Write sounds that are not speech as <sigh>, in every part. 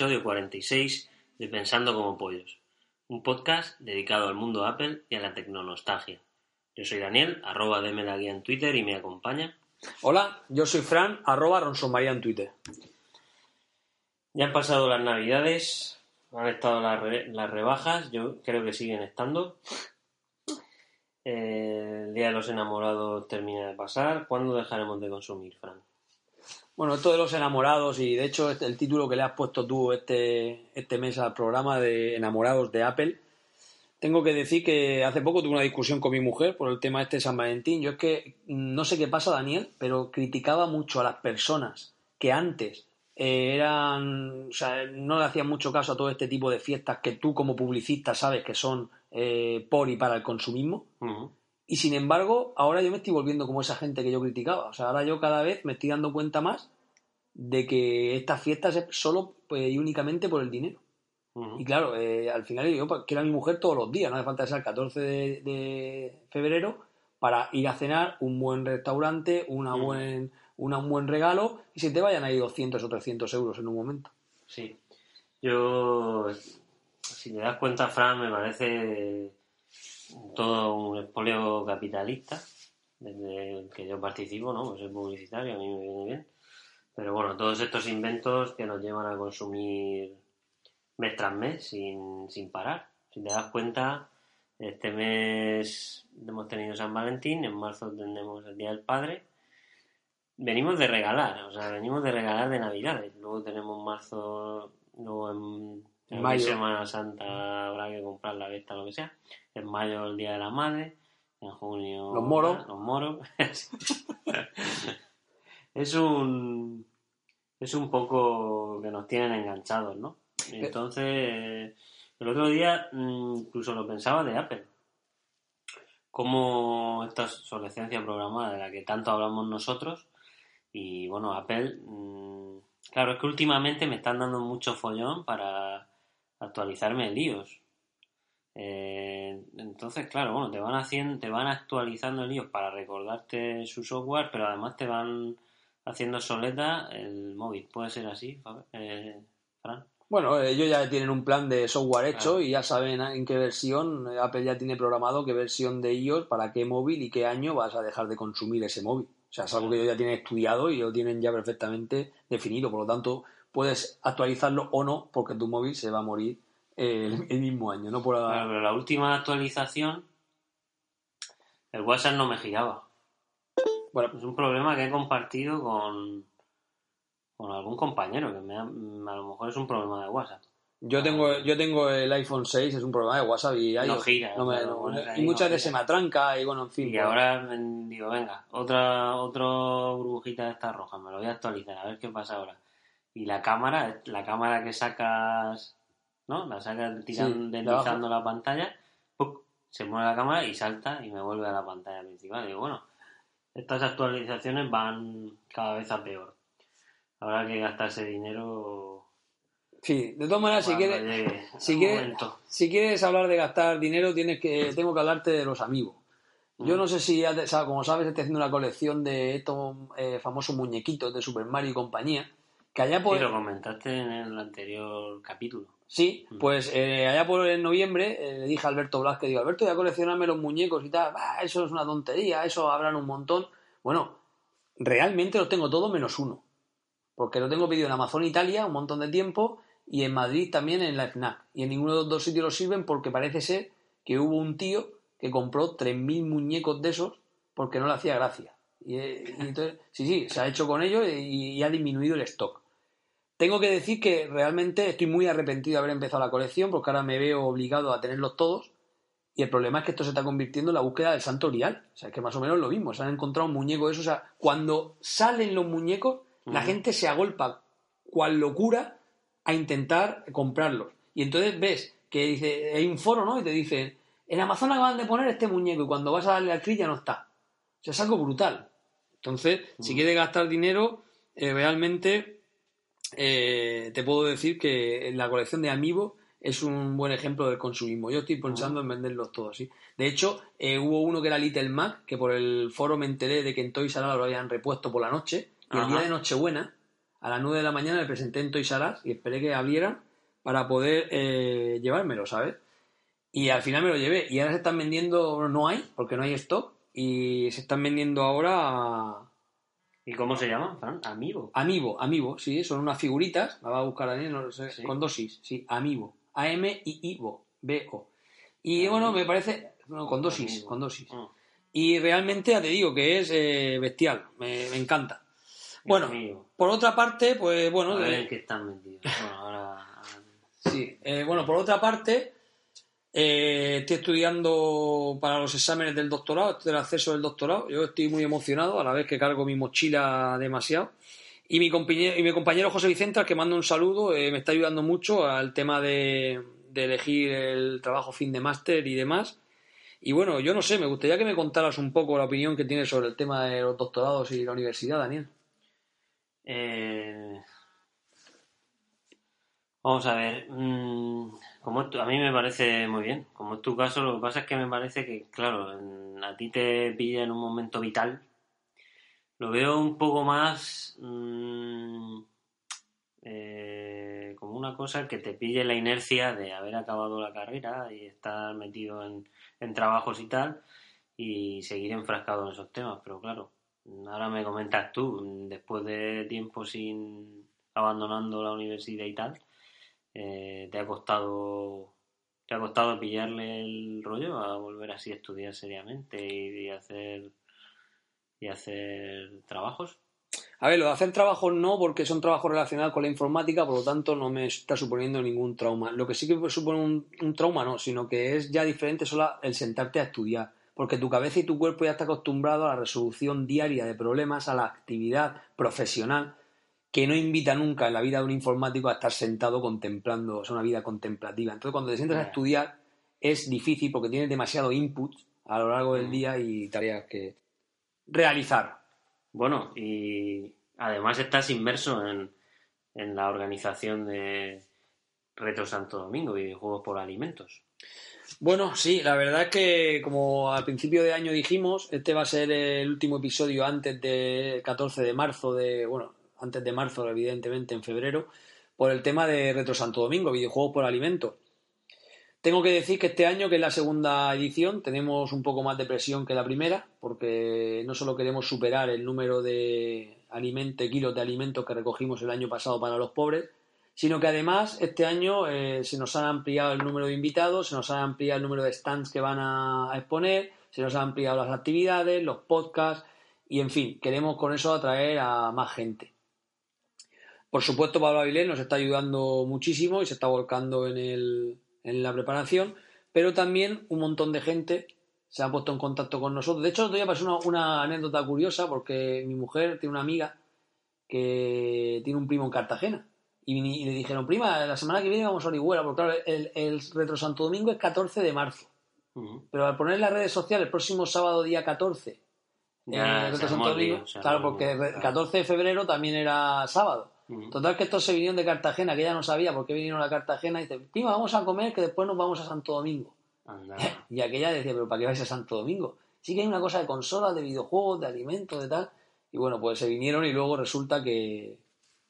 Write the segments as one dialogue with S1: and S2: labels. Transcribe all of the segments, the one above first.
S1: Episodio 46 de Pensando como Pollos, un podcast dedicado al mundo Apple y a la tecnonostalgia. Yo soy Daniel, arroba deme la guía en Twitter y me acompaña.
S2: Hola, yo soy Fran, arroba Ronsomaría en Twitter.
S1: Ya han pasado las navidades, han estado las, re- las rebajas, yo creo que siguen estando. Eh, el Día de los Enamorados termina de pasar. ¿Cuándo dejaremos de consumir, Fran?
S2: Bueno, esto de los enamorados y de hecho este- el título que le has puesto tú este, este mes al programa de enamorados de Apple, tengo que decir que hace poco tuve una discusión con mi mujer por el tema este de San Valentín. Yo es que mm, no sé qué pasa, Daniel, pero criticaba mucho a las personas que antes eh, eran, o sea, no le hacían mucho caso a todo este tipo de fiestas que tú como publicista sabes que son eh, por y para el consumismo. Y sin embargo, ahora yo me estoy volviendo como esa gente que yo criticaba. O sea, ahora yo cada vez me estoy dando cuenta más de que estas fiestas es solo pues, y únicamente por el dinero. Y claro, eh, al final yo quiero a mi mujer todos los días, no hace falta sea el 14 de, de febrero para ir a cenar, un buen restaurante, una buen, una- un buen regalo y se te vayan ahí 200 o 300 euros en un momento.
S1: Sí. Yo, si te das cuenta, Fran, me parece todo un expolio capitalista, desde el que yo participo, ¿no? Pues soy publicitario, a mí me viene bien. Pero bueno, todos estos inventos que nos llevan a consumir mes tras mes sin, sin parar. Si te das cuenta, este mes hemos tenido San Valentín, en marzo tendremos el Día del Padre. Venimos de regalar, o sea, venimos de regalar de Navidades. Luego tenemos marzo, luego en, en
S2: Mayo.
S1: Semana Santa habrá que comprar la vesta, lo que sea. En mayo el Día de la Madre, en junio
S2: Los moros.
S1: Los moros. <laughs> es un es un poco que nos tienen enganchados, ¿no?
S2: Eh.
S1: Entonces, el otro día mm, incluso lo pensaba de Apple. Como esta obsolescencia programada de la que tanto hablamos nosotros. Y bueno, Apple, mm, claro, es que últimamente me están dando mucho follón para actualizarme el iOS. Eh, entonces, claro, bueno, te van haciendo, te van actualizando el iOS para recordarte su software, pero además te van haciendo soleta el móvil. ¿Puede ser así, eh, Fran?
S2: Bueno, ellos ya tienen un plan de software hecho
S1: Claro.
S2: y ya saben en qué versión, eh, Apple ya tiene programado qué versión de iOS, para qué móvil y qué año vas a dejar de consumir ese móvil. O sea, es algo que ellos ya tienen estudiado y lo tienen ya perfectamente definido. Por lo tanto, puedes actualizarlo o no porque tu móvil se va a morir eh, el, <laughs> el mismo año. No por la-
S1: Claro, pero la última actualización, el WhatsApp no me giraba.
S2: Bueno,
S1: Es un problema que he compartido con, con algún compañero, que me ha- a lo mejor es un problema de WhatsApp.
S2: yo tengo, yo tengo el iPhone 6, es un programa de WhatsApp y,
S1: No
S2: iOS.
S1: gira,
S2: No me-
S1: claro,
S2: no- y muchas
S1: no
S2: veces se me atranca y bueno, en fin.
S1: Y
S2: pues-
S1: ahora digo, venga, otra, otra burbujita de esta roja, me lo voy a actualizar, a ver qué pasa ahora. Y la cámara, la cámara que sacas, ¿no? La sacas tirando,
S2: Sí, de
S1: deslizando la pantalla, ¡puc! se mueve la cámara y salta y me vuelve a la pantalla principal. Digo, bueno, estas actualizaciones van cada vez a peor. Habrá que gastarse dinero
S2: Sí, de todas maneras, si quieres, <laughs> si quieres-. Si quieres hablar de gastar dinero, tienes que tengo que hablarte de los amigos. Yo
S1: Mm.
S2: no sé si, como sabes, estoy haciendo una colección de estos eh, famosos muñequitos de Super Mario y compañía. Que allá por.
S1: Sí, lo comentaste en el anterior capítulo.
S2: Sí,
S1: Mm.
S2: pues eh, allá por en noviembre eh, le dije a Alberto Blasque, digo, Alberto, voy a coleccionarme los muñecos y tal. Bah, eso es una tontería, eso hablan un montón. Bueno, realmente los tengo todos menos uno. Porque lo tengo pedido en Amazon Italia un montón de tiempo y en Madrid también en la FNAC. Y en ninguno de los dos sitios los sirven porque parece ser que hubo un tío que compró 3.000 muñecos de esos porque no le hacía gracia. Y, eh, y entonces, sí, sí, se ha hecho con ello y, y ha disminuido el stock. Tengo que decir que realmente estoy muy arrepentido de haber empezado la colección porque ahora me veo obligado a tenerlos todos y el problema es que esto se está convirtiendo en la búsqueda del santo grial. O sea, es que más o menos lo mismo. Se han encontrado un muñeco de eso. O sea, cuando salen los muñecos, la gente se agolpa cual locura a intentar comprarlos. Y entonces ves que dice, hay un foro, ¿no? Y te dicen, en Amazon acaban de poner este muñeco y cuando vas a darle al clic ya no está. O sea, es algo brutal. Entonces, si quieres gastar dinero, eh, realmente eh, te puedo decir que la colección de Amiibo es un buen ejemplo del consumismo. Yo estoy pensando en venderlos todos, sí. De hecho, eh, hubo uno que era Little Mac, que por el foro me enteré de que en Toys R Us lo habían repuesto por la noche, y el día de Nochebuena a las 9 de la mañana me presenté en Toys R Us y esperé que abrieran para poder eh, llevármelo, ¿sabes? Y al final me lo llevé. Y ahora se están vendiendo, no hay, porque no hay stock, y se están vendiendo ahora
S1: ¿Y cómo se llama, Fran? Amigo.
S2: Amiibo, Amiibo, sí, son unas figuritas, la va a buscar Daniel, no lo sé,
S1: Sí.
S2: con dosis, sí, Amiibo, A-M-I-I-B-O, B-O. Y bueno, me parece, no, con dosis, con dosis.
S1: Mm.
S2: Y realmente ya te digo que es eh, bestial, me, me encanta. Bueno,
S1: Amigo.
S2: por otra parte, pues bueno,
S1: A ver
S2: de-
S1: qué están metidos. Bueno, ahora...
S2: Sí, eh, bueno, por otra parte, eh, estoy estudiando para los exámenes del doctorado, del acceso del doctorado. Yo estoy muy emocionado a la vez que cargo mi mochila demasiado. Y mi compañero, y mi compañero José Vicente, al que mando un saludo, eh, me está ayudando mucho al tema de, de elegir el trabajo fin de máster y demás. Y bueno, yo no sé, me gustaría que me contaras un poco la opinión que tienes sobre el tema de los doctorados y la universidad, Daniel.
S1: Eh, Vamos a ver. mm, como a mí me parece muy bien. Como es tu caso, lo que pasa es que me parece que, claro, a ti te pilla en un momento vital. Lo veo un poco más mm, eh, como una cosa que te pille la inercia de haber acabado la carrera y estar metido en, en trabajos y tal y seguir enfrascado en esos temas. Pero claro, ahora me comentas tú, después de tiempo sin abandonando la universidad y tal, eh, te ha costado te ha costado pillarle el rollo a volver así a estudiar seriamente y, hacer y hacer trabajos.
S2: A ver, lo de hacer trabajos no, porque son trabajos relacionados con la informática, por lo tanto no me está suponiendo ningún trauma. Lo que sí que supone un, un trauma, no, sino que es ya diferente solo el sentarte a estudiar, porque tu cabeza y tu cuerpo ya está acostumbrado a la resolución diaria de problemas, a la actividad profesional, que no invita nunca en la vida de un informático a estar sentado contemplando, o sea, una vida contemplativa. Entonces, cuando te sientas a estudiar, es difícil porque tienes demasiado input a lo largo del
S1: Mm.
S2: día y tareas que realizar.
S1: Bueno, y además estás inmerso en, en la organización de Reto Santo Domingo, videojuegos por alimentos.
S2: Bueno, sí, la verdad es que como al principio de año dijimos, este va a ser el último episodio antes del 14 de marzo de, bueno, antes de marzo, evidentemente en febrero, por el tema de Retro Santo Domingo, videojuegos por alimentos. Tengo que decir que este año, que es la segunda edición, tenemos un poco más de presión que la primera, porque no solo queremos superar el número de alimentos, kilos de alimentos que recogimos el año pasado para los pobres, sino que además este año eh, se nos han ampliado el número de invitados, se nos ha ampliado el número de stands que van a, a exponer, se nos han ampliado las actividades, los podcasts y en fin, queremos con eso atraer a más gente. Por supuesto, Pablo Avilés nos está ayudando muchísimo y se está volcando en, el, en la preparación, pero también un montón de gente se ha puesto en contacto con nosotros. De hecho, todavía pasó una, una anécdota curiosa porque mi mujer tiene una amiga que tiene un primo en Cartagena. Y, le dijeron, prima, la semana que viene vamos a Orihuela, porque claro, el, el Retro Santo Domingo es 14 de marzo. Pero al poner en las redes sociales el próximo sábado, día 14,
S1: Ya se
S2: Retro Santo
S1: el
S2: Domingo, claro,
S1: el
S2: porque el
S1: claro.
S2: 14 de febrero también era sábado. Total que estos se vinieron de Cartagena, que ella no sabía por qué vinieron a Cartagena, y dice, prima, vamos a comer, que después nos vamos a Santo Domingo.
S1: Anda. <laughs>
S2: Y aquella decía, pero ¿para qué vais a Santo Domingo? Sí que hay una cosa de consolas, de videojuegos, de alimentos, de tal. Y bueno, pues se vinieron y luego resulta que,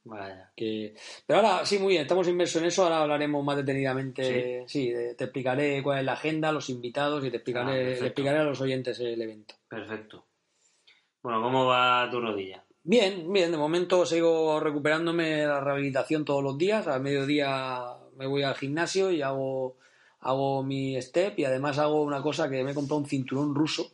S1: Vaya.
S2: que... Pero ahora, sí, muy bien, estamos inmersos en eso, ahora hablaremos más detenidamente. Sí, de- te explicaré cuál es la agenda, los invitados y te
S1: Ah,
S2: explicaré, le explicaré a los oyentes el evento.
S1: Perfecto. Bueno, ¿cómo va tu rodilla?
S2: Bien, bien, de momento sigo recuperándome la rehabilitación todos los días. Al mediodía me voy al gimnasio y hago, hago mi step y además hago una cosa que me he comprado un cinturón ruso.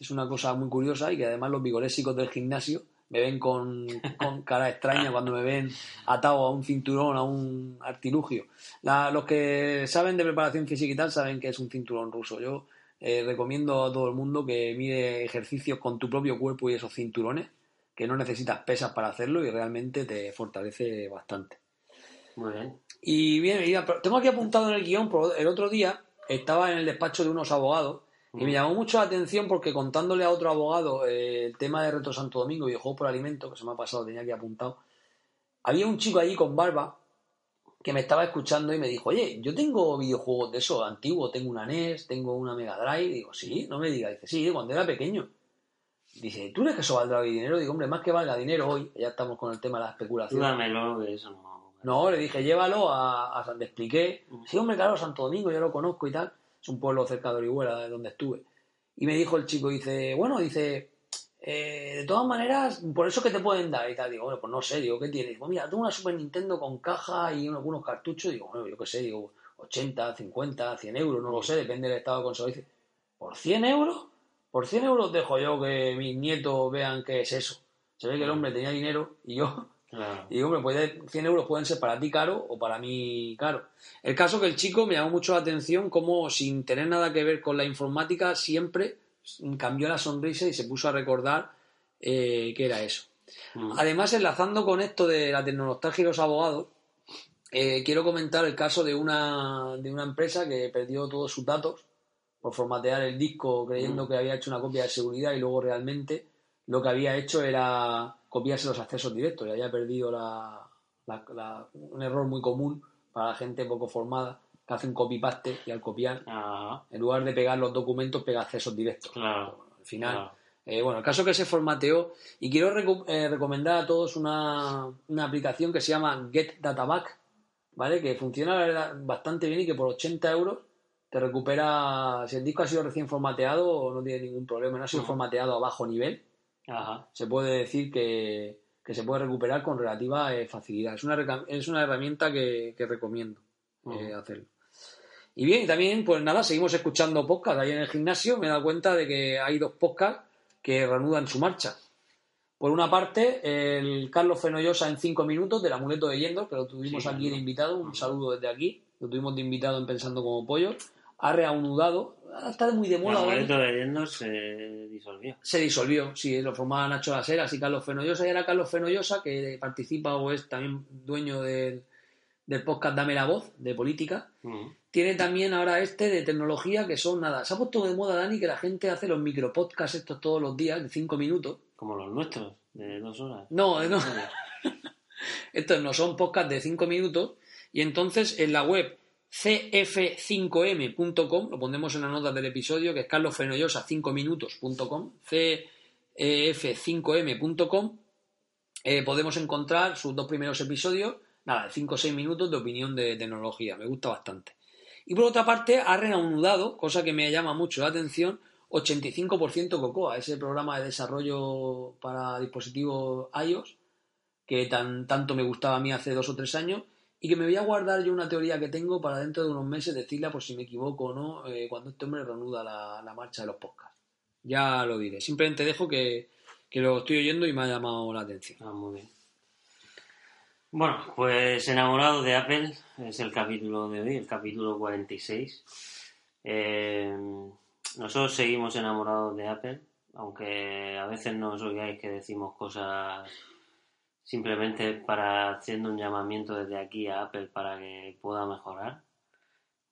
S2: Es una cosa muy curiosa y que además los vigorésicos del gimnasio me ven con, con cara extraña cuando me ven atado a un cinturón, a un artilugio. La- los que saben de preparación física y tal saben que es un cinturón ruso. Yo eh, recomiendo a todo el mundo que mire ejercicios con tu propio cuerpo y esos cinturones, que no necesitas pesas para hacerlo y realmente te fortalece bastante.
S1: Muy bien.
S2: Y bien, tengo aquí apuntado en el guion, el otro día estaba en el despacho de unos abogados y me
S1: Mm.
S2: llamó mucho la atención porque contándole a otro abogado eh, el tema de Reto Santo Domingo y el juego por alimento, que se me ha pasado, tenía aquí apuntado, había un chico allí con barba que me estaba escuchando y me dijo, oye, yo tengo videojuegos de eso antiguos, tengo una NES, tengo una Mega Drive, digo, sí, no me digas, dice, sí, cuando era pequeño. Dice, ¿tú crees que eso valdrá hoy dinero? Digo, hombre, más que valga dinero hoy, ya estamos con el tema de la especulación.
S1: Tú dámelo, que eso no.
S2: No, le dije, llévalo a, a San expliqué. Sí, hombre, claro, Santo Domingo, yo lo conozco y tal. Es un pueblo cerca de Orihuela, de donde estuve. Y me dijo el chico, dice, bueno, dice, eh, de todas maneras, por eso que te pueden dar y tal. Digo, bueno, pues no sé, digo, ¿qué tienes? Digo, mira, tengo una Super Nintendo con caja y unos, algunos cartuchos. Digo, bueno, yo qué sé, digo, 80, 50, 100 euros, no lo sé, depende del estado de consola. Dice, ¿por 100 euros? Por 100 euros dejo yo que mis nietos vean qué es eso. Se ve que el hombre tenía dinero y yo
S1: Claro. <laughs>
S2: y digo, hombre, puede, 100 euros pueden ser para ti caro o para mí caro. El caso que el chico me llamó mucho la atención como sin tener nada que ver con la informática siempre cambió la sonrisa y se puso a recordar eh, qué era eso.
S1: Mm.
S2: Además, enlazando con esto de la tecnología y los abogados, eh, quiero comentar el caso de una, de una empresa que perdió todos sus datos por formatear el disco creyendo
S1: Mm.
S2: que había hecho una copia de seguridad y luego realmente lo que había hecho era copiarse los accesos directos y había perdido la, la- la- un error muy común para la gente poco formada que hace un copy-paste y al copiar, en lugar de pegar los documentos, pega accesos directos. Al final, eh, bueno, el caso que se formateó y quiero reco- eh, recomendar a todos una, una aplicación que se llama Get Databack, ¿vale? Que funciona la verdad, bastante bien y que por 80 euros te recupera, si el disco ha sido recién formateado no tiene ningún problema, no ha sido
S1: Ujú.
S2: formateado a bajo nivel,
S1: Ajá.
S2: se puede decir que, que se puede recuperar con relativa eh, facilidad. Es una, es una herramienta que, que recomiendo eh, hacerlo. Y bien, y también, pues nada, seguimos escuchando podcast. Ahí en el gimnasio me he dado cuenta de que hay dos podcasts que reanudan su marcha. Por una parte, el Carlos Fenollosa en cinco minutos del amuleto de Yendo, que lo tuvimos
S1: Sí,
S2: aquí de invitado, un saludo desde aquí, lo tuvimos de invitado en Pensando como Pollo, ha reanudado, ahora está muy de
S1: El
S2: moda.
S1: amuleto de leyendas se disolvió.
S2: Se disolvió, sí, lo formaba Nacho Laseras y Carlos Fenollosa, y era Carlos Fenollosa, que participa o es también dueño del, del podcast Dame la Voz, de política. Tiene también ahora este de tecnología, que son nada. Se ha puesto de moda, Dani, que la gente hace los micropodcasts estos todos los días, de cinco minutos.
S1: Como los nuestros, de dos horas.
S2: No, no, <laughs> estos no son podcasts de cinco minutos. Y entonces en la web cf5m.com, lo pondremos en las notas del episodio, que es carlosfenollosa5minutos.com, cf5m.com, eh, podemos encontrar sus dos primeros episodios, nada, de 5 o 6 minutos de opinión de tecnología, me gusta bastante. Y por otra parte, ha reanudado, cosa que me llama mucho la atención, 85% Cocoa, ese programa de desarrollo para dispositivos iOS, que tan, tanto me gustaba a mí hace dos o tres años, y que me voy a guardar yo una teoría que tengo para dentro de unos meses decirla por si me equivoco o no, eh, cuando este hombre reanuda la, la marcha de los podcasts. Ya lo diré. Simplemente dejo que, que lo estoy oyendo y me ha llamado la atención.
S1: Ah, muy bien. Bueno, pues enamorado de Apple es el capítulo de hoy, el capítulo 46. Eh, nosotros seguimos enamorados de Apple, aunque a veces nos oigáis que decimos cosas simplemente para haciendo un llamamiento desde aquí a Apple para que pueda mejorar.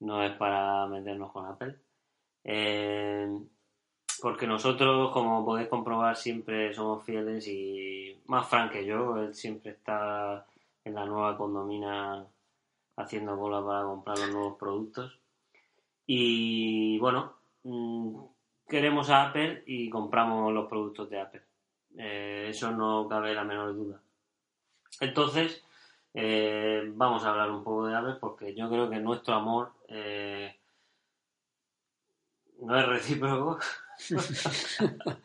S1: No es para meternos con Apple. Eh, porque nosotros, como podéis comprobar, siempre somos fieles y más Frank que yo, él siempre está en la nueva condomina haciendo cola para comprar los nuevos productos. Y bueno, mm, queremos a Apple y compramos los productos de Apple. Eh, eso no cabe la menor duda. Entonces, eh, vamos a hablar un poco de Apple porque yo creo que nuestro amor eh, no es recíproco. <laughs>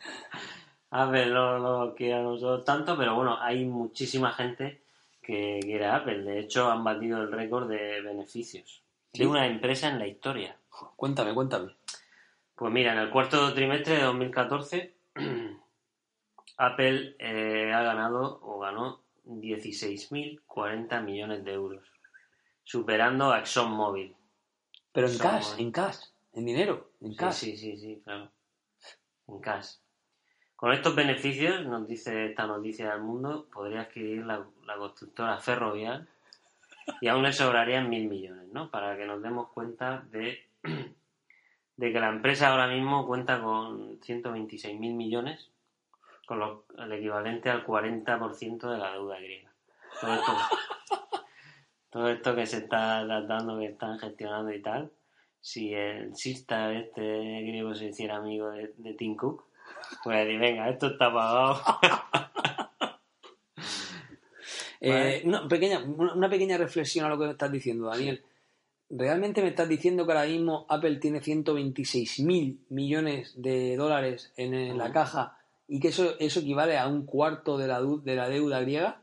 S1: Apple no lo quiere a nosotros tanto, pero bueno, hay muchísima gente que quiere a Apple. De hecho, han batido el récord de beneficios de una empresa en la historia.
S2: Cuéntame, cuéntame.
S1: Pues mira, en el cuarto trimestre de 2014, <clears throat> Apple eh, ha ganado o ganó 16.040 millones de euros, superando a ExxonMobil.
S2: Pero en cash, en cash, en dinero, en
S1: Sí,
S2: cash.
S1: sí, sí, sí, claro. En cash. Con estos beneficios, nos dice esta noticia del mundo, podría adquirir la, la constructora ferrovial y aún le sobrarían mil millones, ¿no? Para que nos demos cuenta de, <clears throat> de que la empresa ahora mismo cuenta con 126 mil millones, con lo- el equivalente al 40% de la deuda griega. Todo esto, <laughs> todo esto que se está dando, que están gestionando y tal, si el Sista este griego se hiciera amigo de, de Tim Cook, Pues di, venga, esto está pagado. <laughs>
S2: Eh, una, pequeña, una, pequeña reflexión a lo que me estás diciendo, Daniel. ¿Realmente me estás diciendo que ahora mismo Apple tiene 126 mil millones de dólares en, en la caja y que eso, eso equivale a un cuarto de la, de la deuda griega?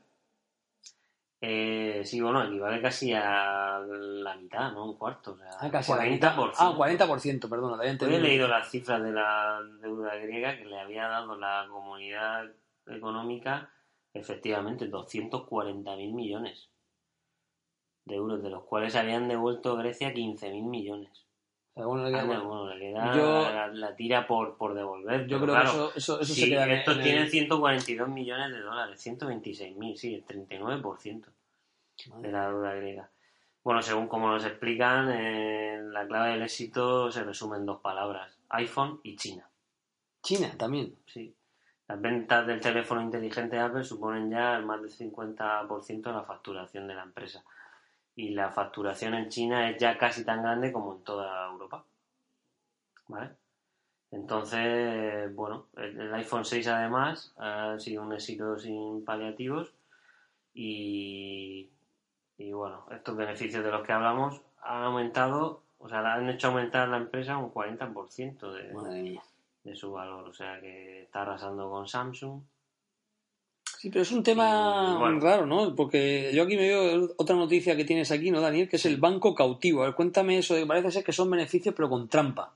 S1: Eh, sí, bueno, equivale casi a la mitad, ¿no? Un cuarto. O sea,
S2: Ah, casi a la mitad.
S1: 40%.
S2: Ah, 40%, perdona, te había
S1: Hoy he leído las cifras de la deuda griega que le había dado la comunidad económica, efectivamente, 240.000 millones de euros, de los cuales habían devuelto Grecia 15.000 millones.
S2: O sea, bueno, le queda-
S1: Anda, bueno, le queda
S2: Yo-
S1: la, la tira por, por devolver.
S2: yo creo
S1: claro,
S2: que eso, eso, se queda
S1: estos
S2: en el-
S1: tienen 142 millones de dólares, 126.000, sí, el 39% de la deuda griega. Bueno, según como nos explican, eh, la clave del éxito se resume en dos palabras, iPhone y China.
S2: China también.
S1: Sí. Las ventas del teléfono inteligente de Apple suponen ya el más del 50% de la facturación de la empresa. Y la facturación en China es ya casi tan grande como en toda Europa. ¿Vale? Entonces, bueno, el, iPhone 6 además ha sido un éxito sin paliativos y, y bueno, estos beneficios de los que hablamos han aumentado, o sea, han hecho aumentar la empresa un 40% de, de su valor. O sea que está arrasando con Samsung.
S2: Sí, pero es un tema
S1: Y, bueno.
S2: raro, ¿no? Porque yo aquí me veo otra noticia que tienes aquí, ¿no, Daniel? Que es el banco cautivo. A ver, cuéntame eso, que parece ser que son beneficios, pero con trampa.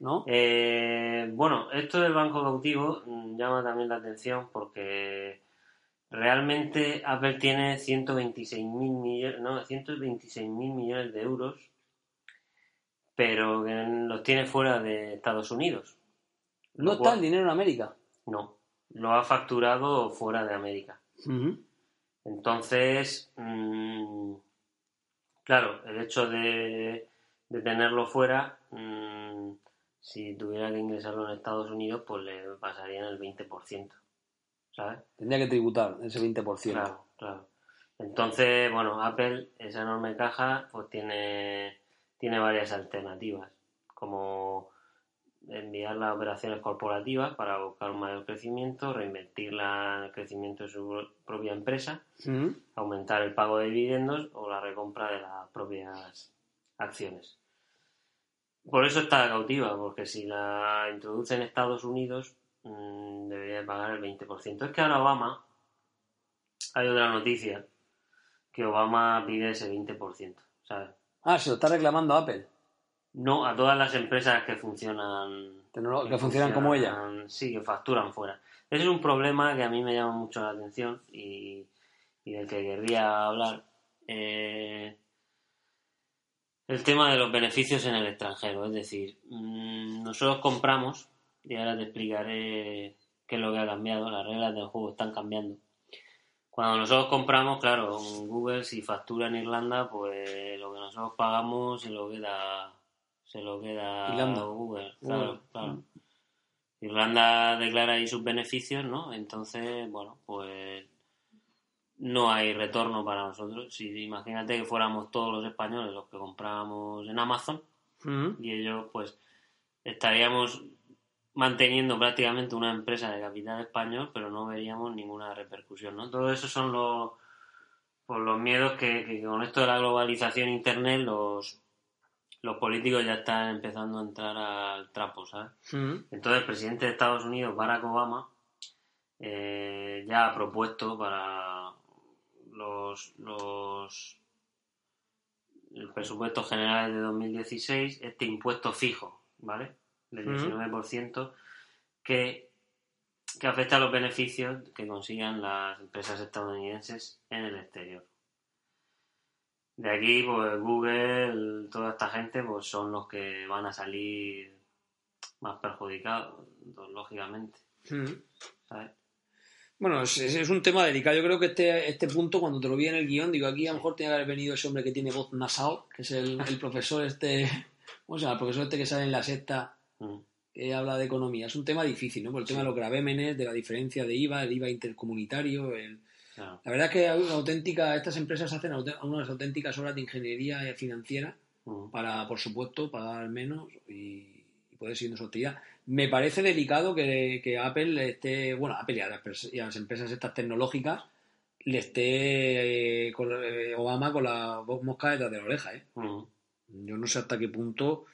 S2: ¿No?
S1: Eh, bueno, esto del banco cautivo mm, llama también la atención porque realmente Apple tiene 126 mil millones, no, 126 mil millones de euros, pero los tiene fuera de Estados Unidos.
S2: No está el dinero en América.
S1: No, lo ha facturado fuera de América. Entonces, mm, claro, el hecho de, de tenerlo fuera, mm, si tuviera que ingresarlo en Estados Unidos, pues le pasarían el 20%, ¿sabes?
S2: Tendría que tributar ese 20%.
S1: Claro, claro. Entonces, bueno, Apple, esa enorme caja, pues tiene, tiene varias alternativas, como enviar las operaciones corporativas para buscar un mayor crecimiento, reinvertirla en el crecimiento de su propia empresa, aumentar el pago de dividendos o la recompra de las propias acciones. Por eso está cautiva, porque si la introduce en Estados Unidos mm, debería de pagar el 20%. Es que ahora Obama, hay otra noticia, que Obama pide ese 20%, ¿sabes?
S2: Ah, se lo está reclamando Apple.
S1: No a todas las empresas que funcionan
S2: que funcionan como ella.
S1: Sí, que facturan fuera. Ese es un problema que a mí me llama mucho la atención y, y del que querría hablar. Eh, el tema de los beneficios en el extranjero. Es decir, mm, nosotros compramos, y ahora te explicaré qué es lo que ha cambiado, las reglas del juego están cambiando. Cuando nosotros compramos, claro, Google si factura en Irlanda, pues lo que nosotros pagamos se lo queda, se lo queda
S2: Irlanda.
S1: Google. Claro,
S2: Google.
S1: claro. Irlanda declara ahí sus beneficios, ¿no? Entonces, bueno, pues no hay retorno para nosotros. Si imagínate que fuéramos todos los españoles los que comprábamos en Amazon
S2: Ujú.
S1: y ellos, pues, estaríamos manteniendo prácticamente una empresa de capital español, pero no veríamos ninguna repercusión, ¿no? Todo eso son los, pues, los miedos que, que con esto de la globalización internet los, los políticos ya están empezando a entrar al trapo, ¿sabes? Entonces el presidente de Estados Unidos, Barack Obama, eh, ya ha propuesto para los, los el presupuesto general de 2016 este impuesto fijo, ¿vale? Del
S2: Ujú.
S1: 19% que, que afecta a los beneficios que consigan las empresas estadounidenses en el exterior. De aquí, pues Google, toda esta gente, pues son los que van a salir más perjudicados, lógicamente. ¿sabes?
S2: Bueno, es, es- un tema delicado. Yo creo que este, este punto, cuando te lo vi en el guion, digo, aquí a lo mejor tiene que haber venido ese hombre que tiene voz nasal, que es el, el profesor este, <laughs> ¿cómo se llama? El profesor este que sale en la secta,
S1: Mm.
S2: que habla de economía. Es un tema difícil, ¿no? Por el tema de los gravémenes, de la diferencia de IVA, el IVA intercomunitario, el... La verdad es que hay una auténtica, estas empresas hacen unas auténticas obras de ingeniería financiera
S1: Mm.
S2: para, por supuesto, pagar menos y, y puede seguir su actividad. Me parece delicado que, que Apple esté, bueno, Apple y a, las, y a las empresas estas tecnológicas le esté eh, con, eh, Obama con la mosca detrás de la oreja. ¿eh?
S1: Mm.
S2: Yo no sé hasta qué punto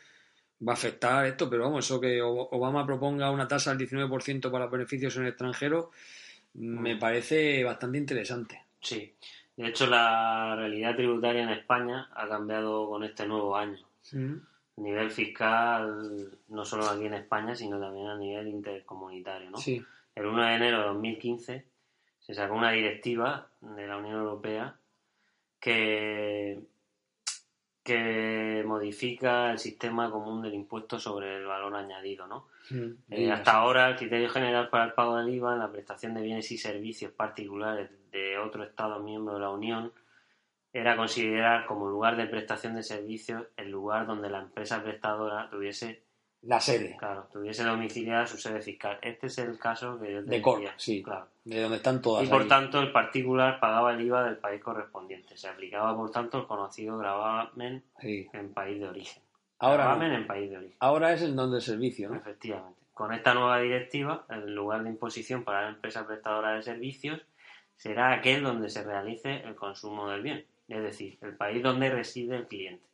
S2: va a afectar esto, pero vamos, eso que Obama proponga una tasa del 19% para los beneficios en el extranjero me parece bastante interesante.
S1: Sí. De hecho, la realidad tributaria en España ha cambiado con este nuevo año. A nivel fiscal, no solo aquí en España, sino también a nivel intercomunitario, ¿no?
S2: Sí.
S1: El 1 de enero de 2015 se sacó una directiva de la Unión Europea que, que modifica el sistema común del impuesto sobre el valor añadido, ¿no? Eh,
S2: Y
S1: hasta ahora, el criterio general para el pago del IVA en la prestación de bienes y servicios particulares de otro Estado miembro de la Unión era considerar como lugar de prestación de servicios el lugar donde la empresa prestadora tuviese,
S2: La sede,
S1: claro, tuviese domiciliada su sede fiscal. Este es el caso que yo te
S2: De Cork, sí.
S1: Claro.
S2: de donde están todas.
S1: Y por tanto, el particular pagaba el IVA del país correspondiente. Se aplicaba, por tanto, el conocido gravamen
S2: Sí.
S1: en país de origen.
S2: Ahora, no.
S1: gravamen en país de origen.
S2: Ahora es el don del servicio, ¿no?
S1: Efectivamente. Con esta nueva directiva, el lugar de imposición para la empresa prestadora de servicios será aquel donde se realice el consumo del bien, es decir, el país donde reside el cliente.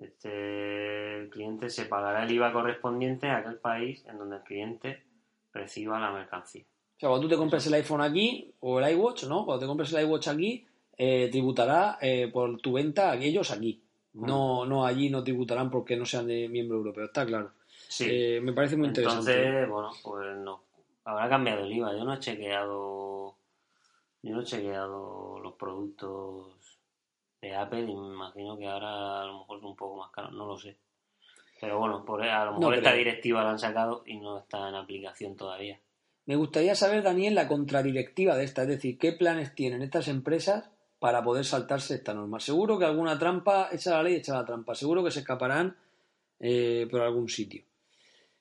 S1: Este, el cliente se pagará el IVA correspondiente a aquel país en donde el cliente reciba la mercancía.
S2: O sea, cuando tú te compres el iPhone aquí o el iWatch, ¿no? Cuando te compres el iWatch aquí, eh, tributará eh, por tu venta a ellos aquí. No, no allí no tributarán porque no sean de miembro europeo, está claro.
S1: Sí.
S2: Eh, me parece muy interesante.
S1: Entonces, bueno, pues no. Habrá cambiado el IVA. Yo no he chequeado. Yo no he chequeado los productos de Apple y me imagino que ahora a lo mejor son un poco más caros. No lo sé. Pero bueno, por, a lo
S2: No,
S1: mejor esta directiva la han sacado y no está en aplicación todavía.
S2: Me gustaría saber, Daniel, la contradirectiva de esta, es decir, qué planes tienen estas empresas para poder saltarse esta norma. Seguro que alguna trampa, echa la ley, echa la trampa. Seguro que se escaparán eh, por algún sitio.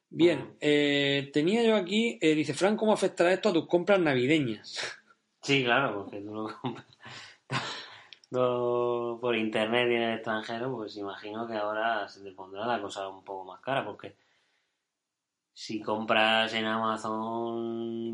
S2: Bien, eh, tenía yo aquí, eh, dice Fran, ¿cómo afectará esto a tus compras navideñas?
S1: Sí, claro, porque tú lo compras por internet y en el extranjero, pues imagino que ahora se te pondrá la cosa un poco más cara, porque si compras en Amazon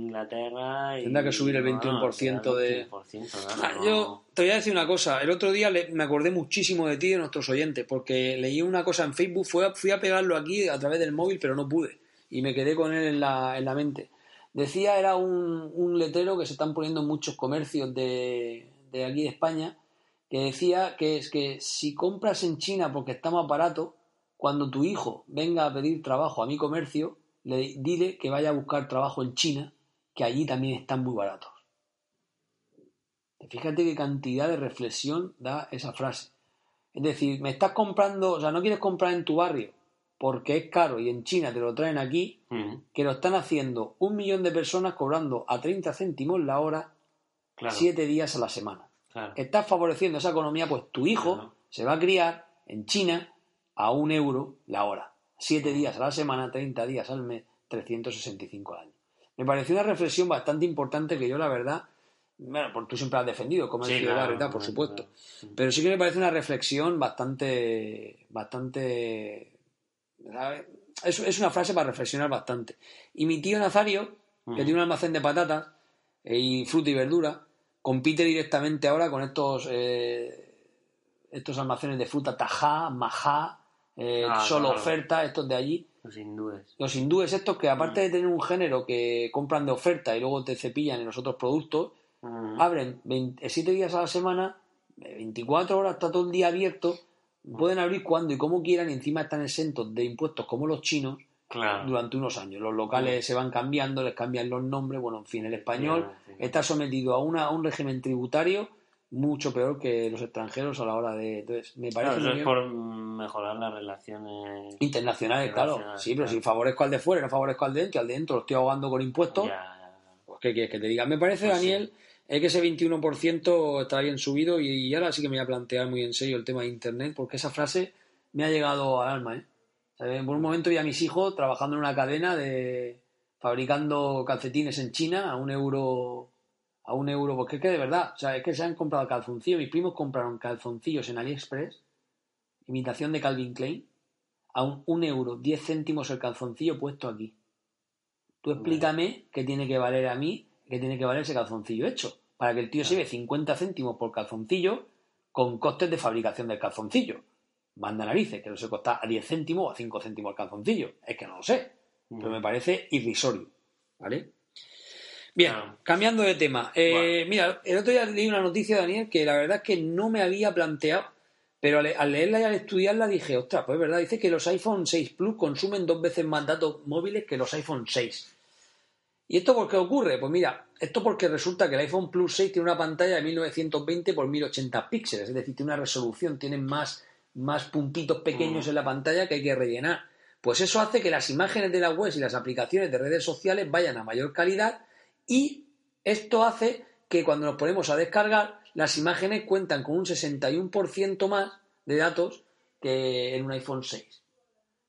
S1: Inglaterra... y-
S2: Tendrá que subir el
S1: bueno,
S2: 21%
S1: será
S2: de-
S1: el 21%, claro,
S2: Ah,
S1: no-
S2: Yo te voy a decir una cosa. El otro día le- me acordé muchísimo de ti y de nuestros oyentes, porque leí una cosa en Facebook, fui a, fui a pegarlo aquí a través del móvil, pero no pude. Y me quedé con él en la, en la mente. Decía, era un, un letrero que se están poniendo en muchos comercios de, de aquí de España, que decía que es que si compras en China porque está más barato, cuando tu hijo venga a pedir trabajo a mi comercio, le dile que vaya a buscar trabajo en China, que allí también están muy baratos. Fíjate qué cantidad de reflexión da esa frase. Es decir, me estás comprando, o sea, no quieres comprar en tu barrio porque es caro y en China te lo traen aquí, que lo están haciendo un millón de personas cobrando a 30 céntimos la hora,
S1: claro,
S2: siete días a la semana.
S1: Claro.
S2: Estás favoreciendo esa economía, pues tu hijo
S1: Claro.
S2: se va a criar en China a un euro la hora. Siete días a la semana, 30 días al mes, 365 al año. Me pareció una reflexión bastante importante que yo, la verdad, bueno, porque tú siempre has defendido, como
S1: Sí,
S2: el
S1: claro,
S2: por
S1: claro,
S2: supuesto. Pero sí que me parece una reflexión bastante, bastante, ¿sabes? es, es una frase para reflexionar bastante. Y mi tío Nazario, que tiene un almacén de patatas eh, y fruta y verdura, compite directamente ahora con estos, eh, estos almacenes de fruta Tajá, Majá, eh,
S1: Ah,
S2: solo
S1: claro.
S2: oferta, estos de allí.
S1: Los hindúes.
S2: Los hindúes estos que aparte de tener un género que compran de oferta y luego te cepillan en los otros productos,
S1: Ujú.
S2: abren 7 días a la semana, eh, 24 horas, está todo el día abierto, pueden abrir cuando y como quieran y encima están exentos de impuestos como los chinos
S1: Claro.
S2: durante unos años. Los locales se van cambiando, les cambian los nombres, bueno, en fin, el español
S1: sí.
S2: está sometido a, una, a un régimen tributario mucho peor que los extranjeros a la hora de... Entonces, me parece
S1: Claro, eso es por mejorar las relaciones.
S2: internacionales, claro.
S1: Internacionales,
S2: Sí, pero
S1: claro.
S2: si favorezco al de fuera no favorezco al de dentro, al de dentro lo estoy ahogando con impuestos,
S1: ya.
S2: pues ¿qué quieres que te diga? Me parece,
S1: Pues
S2: Daniel, es que ese 21% está bien subido y, y ahora sí que me voy a plantear muy en serio el tema de Internet porque esa frase me ha llegado al alma. ¿eh? Por un momento vi a mis hijos trabajando en una cadena de fabricando calcetines en China a un euro a un euro, porque es que de verdad, o sea, es que se han comprado calzoncillos, mis primos compraron calzoncillos en AliExpress, imitación de Calvin Klein, a un, un euro 10 céntimos el calzoncillo puesto aquí. Tú explícame qué tiene que valer a mí, qué tiene que valer ese calzoncillo hecho. Para que el tío se lleve 50 céntimos por calzoncillo con costes de fabricación del calzoncillo. Manda narices, que no se cuesta a 10 céntimos o a 5 céntimos el calzoncillo. Es que no lo sé. Pero me parece irrisorio. ¿Vale? Bien,
S1: Claro.
S2: cambiando de tema. Eh,
S1: Bueno.
S2: Mira, el otro día leí una noticia, Daniel, que la verdad es que no me había planteado, pero al, al leerla y al estudiarla dije, ostras, pues es verdad, dice que los iPhone 6 Plus consumen dos veces más datos móviles que los iPhone 6. ¿Y esto por qué ocurre? Pues mira, esto porque resulta que el iPhone Plus 6 tiene una pantalla de 1920 por 1080 píxeles, es decir, tiene una resolución, tiene más, más puntitos pequeños
S1: Mm.
S2: en la pantalla que hay que rellenar. Pues eso hace que las imágenes de la web y las aplicaciones de redes sociales vayan a mayor calidad y esto hace que cuando nos ponemos a descargar, las imágenes cuentan con un 61% más de datos que en un iPhone 6.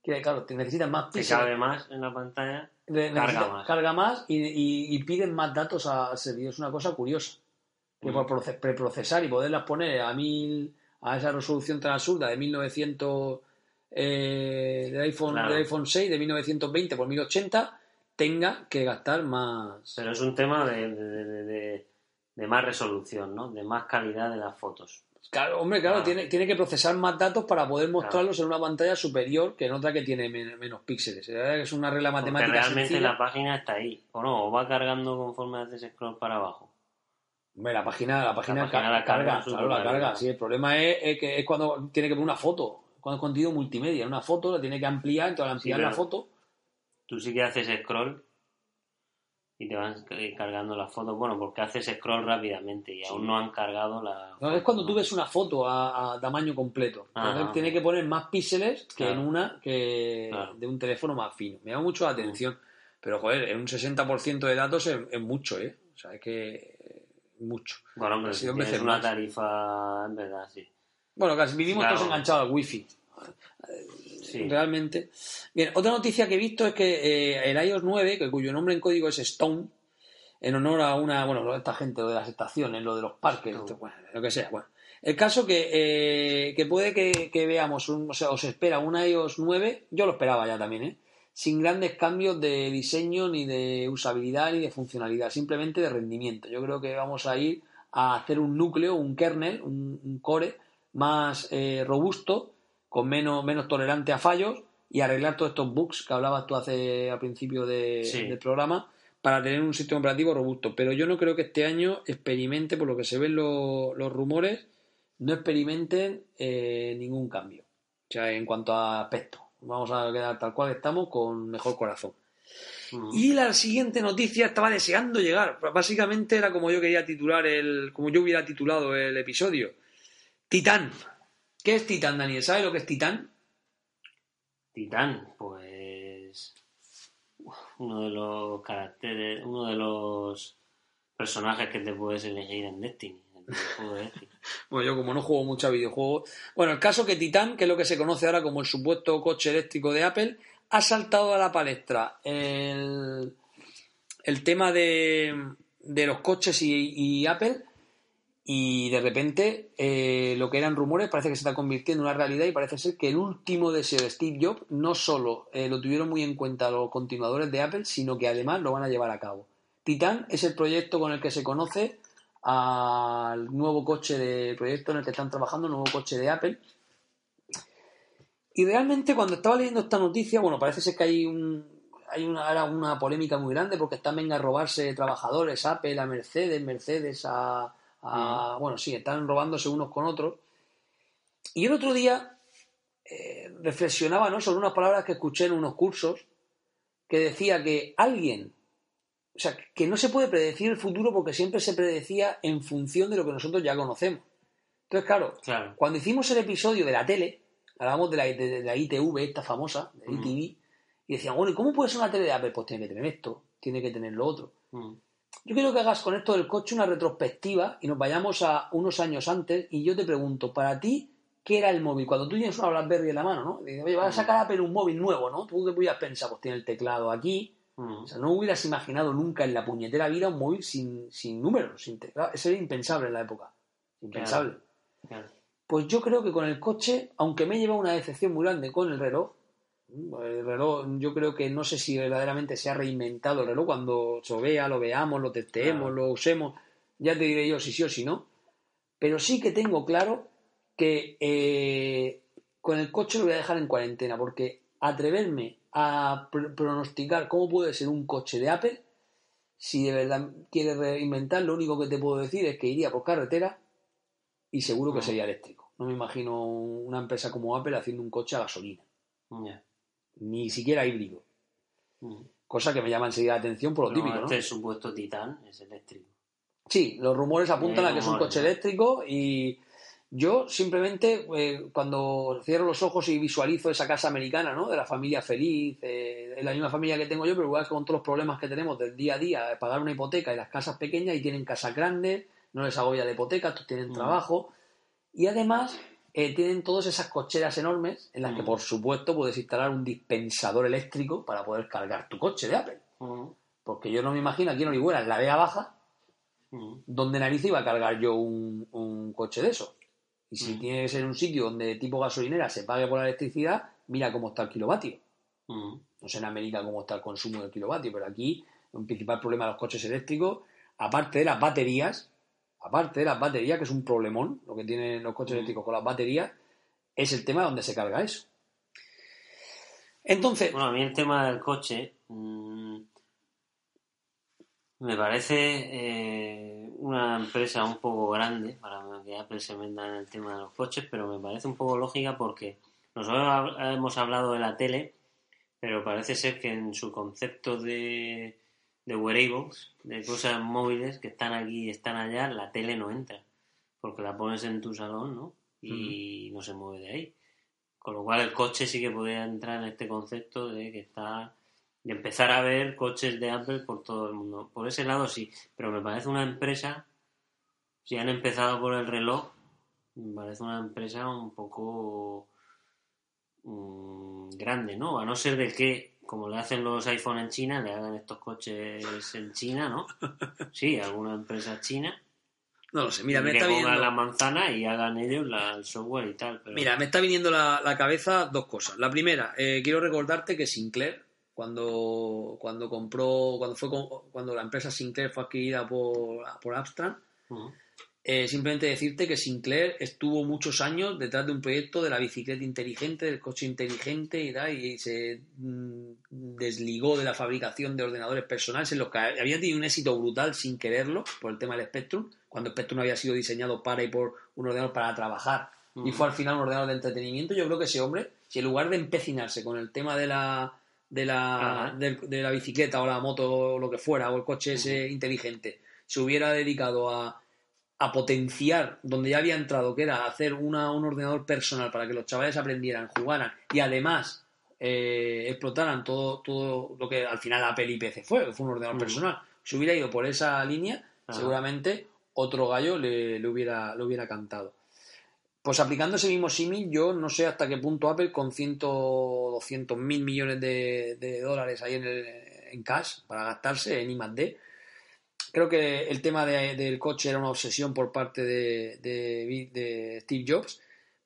S2: Que claro, te necesitan más
S1: Que
S2: píxeles.
S1: cabe más en la pantalla. Carga más.
S2: carga más y, y- y piden más datos al servicio. Es una cosa curiosa. Que
S1: Mm.
S2: por proce- preprocesar y poderlas poner a mil a esa resolución tan absurda de 1900 eh, del, iPhone,
S1: Claro.
S2: del iPhone 6 de 1920 por 1080 tenga que gastar más.
S1: Pero es un tema de, de- de- de- de más resolución, ¿no? De más calidad de las fotos.
S2: Claro, hombre, claro,
S1: Claro.
S2: Tiene, tiene que procesar más datos para poder mostrarlos en una pantalla superior que en otra que tiene men- menos píxeles. Es una regla
S1: Porque
S2: matemática
S1: realmente
S2: sencilla.
S1: la página está ahí. O no, o va cargando conforme haces scroll para abajo.
S2: Hombre, la página, la página,
S1: página
S2: ca-
S1: la carga
S2: claro, la
S1: totalidad.
S2: carga. Sí, el problema es, es que es cuando tiene que poner una foto, cuando es contenido multimedia, una foto la tiene que ampliar, entonces al ampliar
S1: Sí,
S2: la foto,
S1: Tú sí que haces scroll y te van cargando las fotos. Bueno, porque haces scroll rápidamente y aún no han cargado la.
S2: no, es cuando tú ves una foto a, a tamaño completo.
S1: Ajá.
S2: Entonces tiene que poner más píxeles que
S1: Claro.
S2: en una que
S1: Claro.
S2: de un teléfono más fino. Me llama mucho la atención. Pero, joder, en un 60% de datos es, es mucho, ¿eh? O sea, es que mucho.
S1: Bueno,
S2: Casi
S1: si tienes una
S2: más.
S1: tarifa, en verdad, sí.
S2: Bueno, casi vivimos
S1: Claro.
S2: todos enganchados al wifi.
S1: Sí.
S2: realmente. Bien, otra noticia que he visto es que eh, el iOS 9, que cuyo nombre en código es Stone, en honor a una, bueno, lo de esta gente, lo de las estaciones, lo de los parques,
S1: No.
S2: esto, bueno, lo que sea, bueno. El caso que, eh, que puede que, que veamos, un- o sea, os espera un iOS 9, yo lo esperaba ya también, ¿eh? Sin grandes cambios de diseño, ni de usabilidad, ni de funcionalidad, simplemente de rendimiento. Yo creo que vamos a ir a hacer un núcleo, un kernel, un, un core más eh, robusto, con menos, menos tolerante a fallos y arreglar todos estos bugs que hablabas tú hace al principio de-
S1: Sí.
S2: del programa para tener un sistema operativo robusto. Pero yo no creo que este año experimente, por lo que se ven lo- los rumores, no experimenten eh, ningún cambio. O sea, en cuanto a aspecto. Vamos a quedar tal cual estamos con mejor corazón.
S1: Mm.
S2: Y la siguiente noticia estaba deseando llegar. Básicamente era como yo quería titular el. como yo hubiera titulado el episodio. Titán. ¿Qué es Titán, Daniel? ¿Sabes lo que es Titán?
S1: Titán, pues uno de los caracteres, uno de los personajes que te puedes elegir en Destiny, en el juego de Destiny.
S2: Bueno, yo como no juego mucho a videojuegos. Bueno, el caso que Titán, que es lo que se conoce ahora como el supuesto coche eléctrico de Apple, ha saltado a la palestra el, tema de, los coches y, Apple. Y de repente eh, lo que eran rumores parece que se está convirtiendo en una realidad y parece ser que el último deseo de Steve Jobs no solo eh, lo tuvieron muy en cuenta los continuadores de Apple, sino que además lo van a llevar a cabo. Titán es el proyecto con el que se conoce al nuevo coche de proyecto en el que están trabajando, el nuevo coche de Apple. Y realmente cuando estaba leyendo esta noticia, bueno, parece ser que hay un hay una, ahora una polémica muy grande porque están venga a robarse trabajadores, Apple, a Mercedes, Mercedes a, a- bueno, sí, están robándose unos con otros. Y el otro día eh, reflexionaba ¿no? sobre unas palabras que escuché en unos cursos que decía que alguien, o sea, que no se puede predecir el futuro porque siempre se predecía en función de lo que nosotros ya conocemos. Entonces, claro,
S1: Claro.
S2: cuando hicimos el episodio de la tele, hablábamos de la, de, de la ITV, esta famosa, de
S1: Mm.
S2: ITV, y decían, bueno, ¿y cómo puede ser una tele de Apple? Pues tiene que tener esto, tiene que tener lo otro.
S1: Mm.
S2: Yo quiero que hagas con esto del coche una retrospectiva y nos vayamos a unos años antes y yo te pregunto, para ti, ¿qué era el móvil? Cuando tú tienes una BlackBerry en la mano, ¿no? Dices, Oye, vas a sacar a Apple un móvil nuevo, ¿no? Tú te hubieras pensado, pues tiene el teclado aquí.
S1: Mm.
S2: O sea, no hubieras imaginado nunca en la puñetera vida un móvil sin, sin números, sin. Eso era impensable en la época. Impensable.
S1: Claro.
S2: Pues yo creo que con el coche, aunque me he llevado una decepción muy grande con el reloj, El reloj, yo creo que no sé si verdaderamente se ha reinventado el reloj. Cuando se vea, lo veamos, lo testeemos,
S1: Claro.
S2: lo usemos, ya te diré yo si sí o si no. Pero sí que tengo claro que eh, con el coche lo voy a dejar en cuarentena, porque atreverme a pr- pronosticar cómo puede ser un coche de Apple, si de verdad quieres reinventar, lo único que te puedo decir es que iría por carretera y seguro que
S1: Mm.
S2: sería eléctrico. No me imagino una empresa como Apple haciendo un coche a gasolina, ni siquiera híbrido.
S1: Mm.
S2: Cosa que me llama enseguida la atención por lo
S1: No,
S2: típico, ¿no?
S1: Este supuesto titán es eléctrico.
S2: Sí, los rumores apuntan a que es un coche eléctrico y yo simplemente eh, cuando cierro los ojos y visualizo esa casa americana, ¿no? De la familia feliz, eh, es la misma familia que tengo yo, pero igual con todos los problemas que tenemos del día a día, de pagar una hipoteca y las casas pequeñas y tienen casas grandes, no les agobia la hipoteca, tienen
S1: Mm.
S2: trabajo y además eh, tienen todas esas cocheras enormes en las que
S1: Mm.
S2: por supuesto puedes instalar un dispensador eléctrico para poder cargar tu coche de Apple.
S1: Mm.
S2: Porque yo no me imagino aquí en Orihuela, en la Vega Baja. ¿dónde nariz iba a cargar yo un, un coche de eso? Y si
S1: Mm.
S2: tiene que ser un sitio donde tipo gasolinera se pague por la electricidad, mira cómo está el kilovatio.
S1: Mm.
S2: No sé en América cómo está el consumo del kilovatio, pero aquí un principal problema de los coches eléctricos, aparte de las baterías, aparte de las baterías, que es un problemón, lo que tienen los coches
S1: Mm.
S2: eléctricos con las baterías, es el tema donde se carga eso. Entonces,
S1: Bueno, a mí el tema del coche mm, me parece eh, una empresa un poco grande para que Apple se en el tema de los coches, pero me parece un poco lógica porque nosotros hemos hablado de la tele, pero parece ser que en su concepto de, de wearables, de cosas móviles que están aquí y están allá, la tele no entra, porque la pones en tu salón, ¿no? Y no se mueve de ahí. Con lo cual el coche sí que podría entrar en este concepto de que está de empezar a ver coches de Apple por todo el mundo. Por ese lado sí, pero me parece una empresa, si han empezado por el reloj, me parece una empresa un poco mm, grande, ¿no? A no ser de que, como le hacen los iPhone en China, le hagan estos coches en China, ¿no? <laughs> Sí, alguna empresa china.
S2: no lo sé, mira, me
S1: que
S2: está
S1: pongan
S2: viendo...
S1: la manzana y hagan ellos la- el software y tal. Pero...
S2: Mira, me está viniendo la, la cabeza dos cosas. La primera, eh, quiero recordarte que Sinclair, cuando, cuando compró, cuando fue cuando la empresa Sinclair fue adquirida por, por Abstrand, eh, simplemente decirte que Sinclair estuvo muchos años detrás de un proyecto de la bicicleta inteligente, del coche inteligente y tal, y se mm, desligó de la fabricación de ordenadores personales en los que había tenido un éxito brutal sin quererlo por el tema del Spectrum, cuando Spectrum había sido diseñado para y por un ordenador para trabajar. Y fue al final un ordenador de entretenimiento. Yo creo que ese hombre, si en lugar de empecinarse con el tema de la de la, del- de, la bicicleta o la moto o lo que fuera, o el coche ese inteligente, se hubiera dedicado a, a potenciar donde ya había entrado, que era hacer una, un ordenador personal para que los chavales aprendieran, jugaran y además eh, explotaran todo, todo lo que al final Apple y PC fue, fue un ordenador personal. Si hubiera ido por esa línea,
S1: Ajá.
S2: seguramente otro gallo le, le hubiera, le hubiera cantado. Pues aplicando ese mismo símil, yo no sé hasta qué punto Apple con 100, 200 mil millones de, dólares ahí en, el, en cash para gastarse en I+D. Creo que el tema de- del coche era una obsesión por parte de Steve Jobs,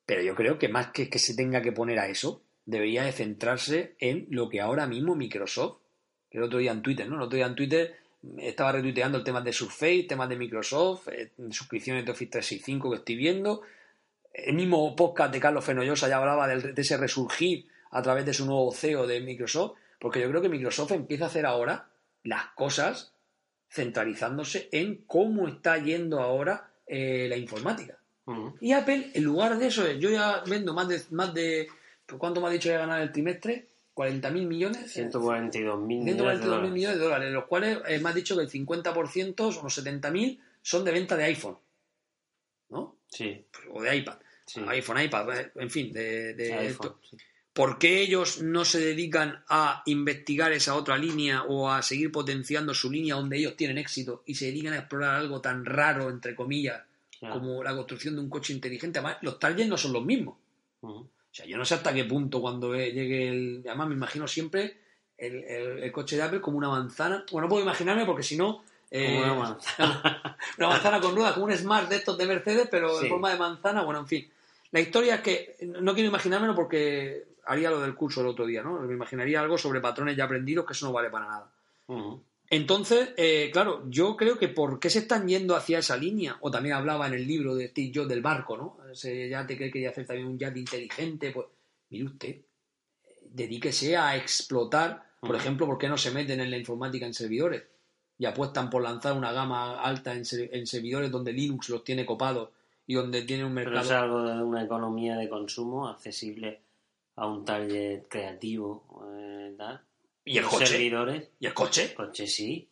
S2: pero yo creo que más que que se tenga que poner a eso, debería de centrarse en lo que ahora mismo Microsoft, que el otro día en Twitter, ¿no? El otro día en Twitter estaba retuiteando el tema de Surface, temas de Microsoft, eh, suscripciones de Office 365 que estoy viendo. El mismo podcast de Carlos Fenollosa ya hablaba de ese resurgir a través de su nuevo CEO de Microsoft, porque yo creo que Microsoft empieza a hacer ahora las cosas centralizándose en cómo está yendo ahora eh, la informática. Y Apple, en lugar de eso, yo ya vendo más de, más de ¿cuánto me ha dicho que ganar el trimestre? ¿40 mil millones?
S1: 142 mil millones de
S2: 142 mil
S1: dólares.
S2: millones de dólares, de los cuales eh, me has dicho que el 50%, unos 70 mil, son de venta de iPhone, ¿no?
S1: Sí,
S2: O de iPad.
S1: Sí.
S2: iPhone, iPad, eh, en fin, de, de
S1: iPhone,
S2: esto.
S1: sí.
S2: ¿Por qué ellos no se dedican a investigar esa otra línea o a seguir potenciando su línea donde ellos tienen éxito y se dedican a explorar algo tan raro, entre comillas,
S1: Claro.
S2: como la construcción de un coche inteligente? Además, los targets no son los mismos. O sea, yo no sé hasta qué punto cuando ve- llegue el... Además, me imagino siempre el, el- el coche de Apple como una manzana. Bueno, no puedo imaginarme porque si no... eh,
S1: Como una manzana. <laughs>
S2: una manzana con ruedas, como un Smart de estos de Mercedes, pero
S1: Sí.
S2: en forma de manzana. Bueno, en fin. La historia es que no quiero imaginármelo porque haría lo del curso el otro día, ¿no? Me imaginaría algo sobre patrones ya aprendidos, que eso no vale para nada. Entonces, eh, claro, yo creo que por qué se están yendo hacia esa línea, o también hablaba en el libro de Steve Jobs del barco, ¿no? Ese yate que él quería hacer también un yate inteligente, pues, mire usted, dedíquese a explotar, por ejemplo, ¿por qué no se meten en la informática en servidores? Y apuestan por lanzar una gama alta en, ser- en servidores donde Linux los tiene copados y donde tiene un
S1: Pero
S2: mercado.
S1: es algo de una economía de consumo accesible a un target creativo, eh, tal.
S2: ¿Y el coche?
S1: servidores,
S2: ¿Y el coche?
S1: coche sí.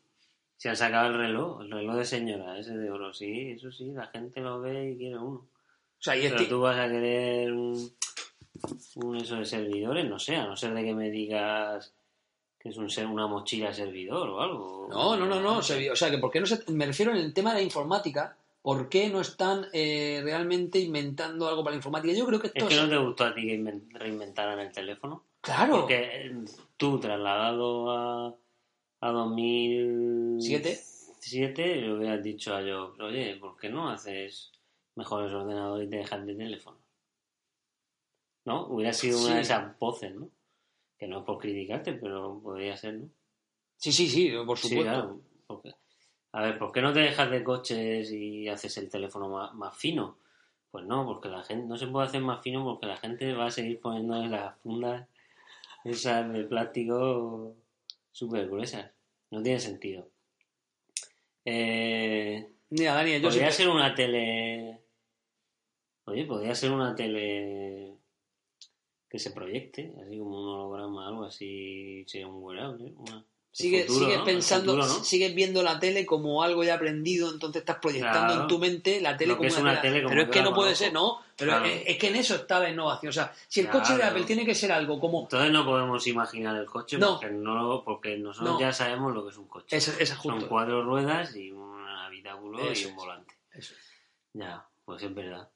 S1: Se han sacado el reloj, el reloj de señora, ese de oro, sí, eso sí, la gente lo ve y quiere uno.
S2: O sea, y
S1: Pero
S2: este-
S1: tú vas a querer un, un eso de servidores, no sé, a no ser de que me digas que es un ser, una mochila servidor o algo.
S2: No, no, no, no. o sea, que ¿por qué no se, me refiero en el tema de la informática, ¿por qué no están eh, realmente inventando algo para la informática? Yo creo que
S1: Es
S2: esto
S1: que
S2: es-
S1: no te gustó a ti que inven- reinventaran el teléfono.
S2: Claro.
S1: Porque eh, tú, trasladado a, a 2007,
S2: ¿Siete?
S1: le hubieras dicho a yo, oye, ¿por qué no haces mejores ordenadores y te dejas de teléfono? ¿No? Hubiera sido una de esas voces, ¿no? Que no es por criticarte, pero podría ser, ¿no?
S2: Sí, sí, sí, por
S1: Sí,
S2: supuesto.
S1: claro. porque- a ver, ¿por qué no te dejas de coches y haces el teléfono más, más fino? Pues no, porque la gente no se puede hacer más fino porque la gente va a seguir poniendo en las fundas esas de plástico súper gruesas. No tiene sentido. Eh,
S2: Mira, Daniel, yo
S1: podría
S2: siempre-
S1: ser una tele. Oye, podría ser una tele que se proyecte, así como un holograma, algo así, sería un wearable. Una...
S2: Sigue,
S1: futuro,
S2: sigues pensando,
S1: futuro, ¿no?
S2: sigues viendo la tele como algo ya aprendido, entonces estás proyectando
S1: Claro.
S2: en tu mente la tele como
S1: es una tele como
S2: Pero es
S1: que
S2: no puede ser, ¿no? Pero
S1: Claro.
S2: es, es que en eso está la innovación. O sea, si el
S1: Claro.
S2: coche de Apple tiene que ser algo como...
S1: Entonces no podemos imaginar el coche
S2: No.
S1: porque, no, porque nosotros
S2: No.
S1: ya sabemos lo que es un coche.
S2: Es,
S1: Son cuatro ruedas y un habitáculo
S2: Eso
S1: y un
S2: es.
S1: volante.
S2: Eso.
S1: Ya, pues es verdad.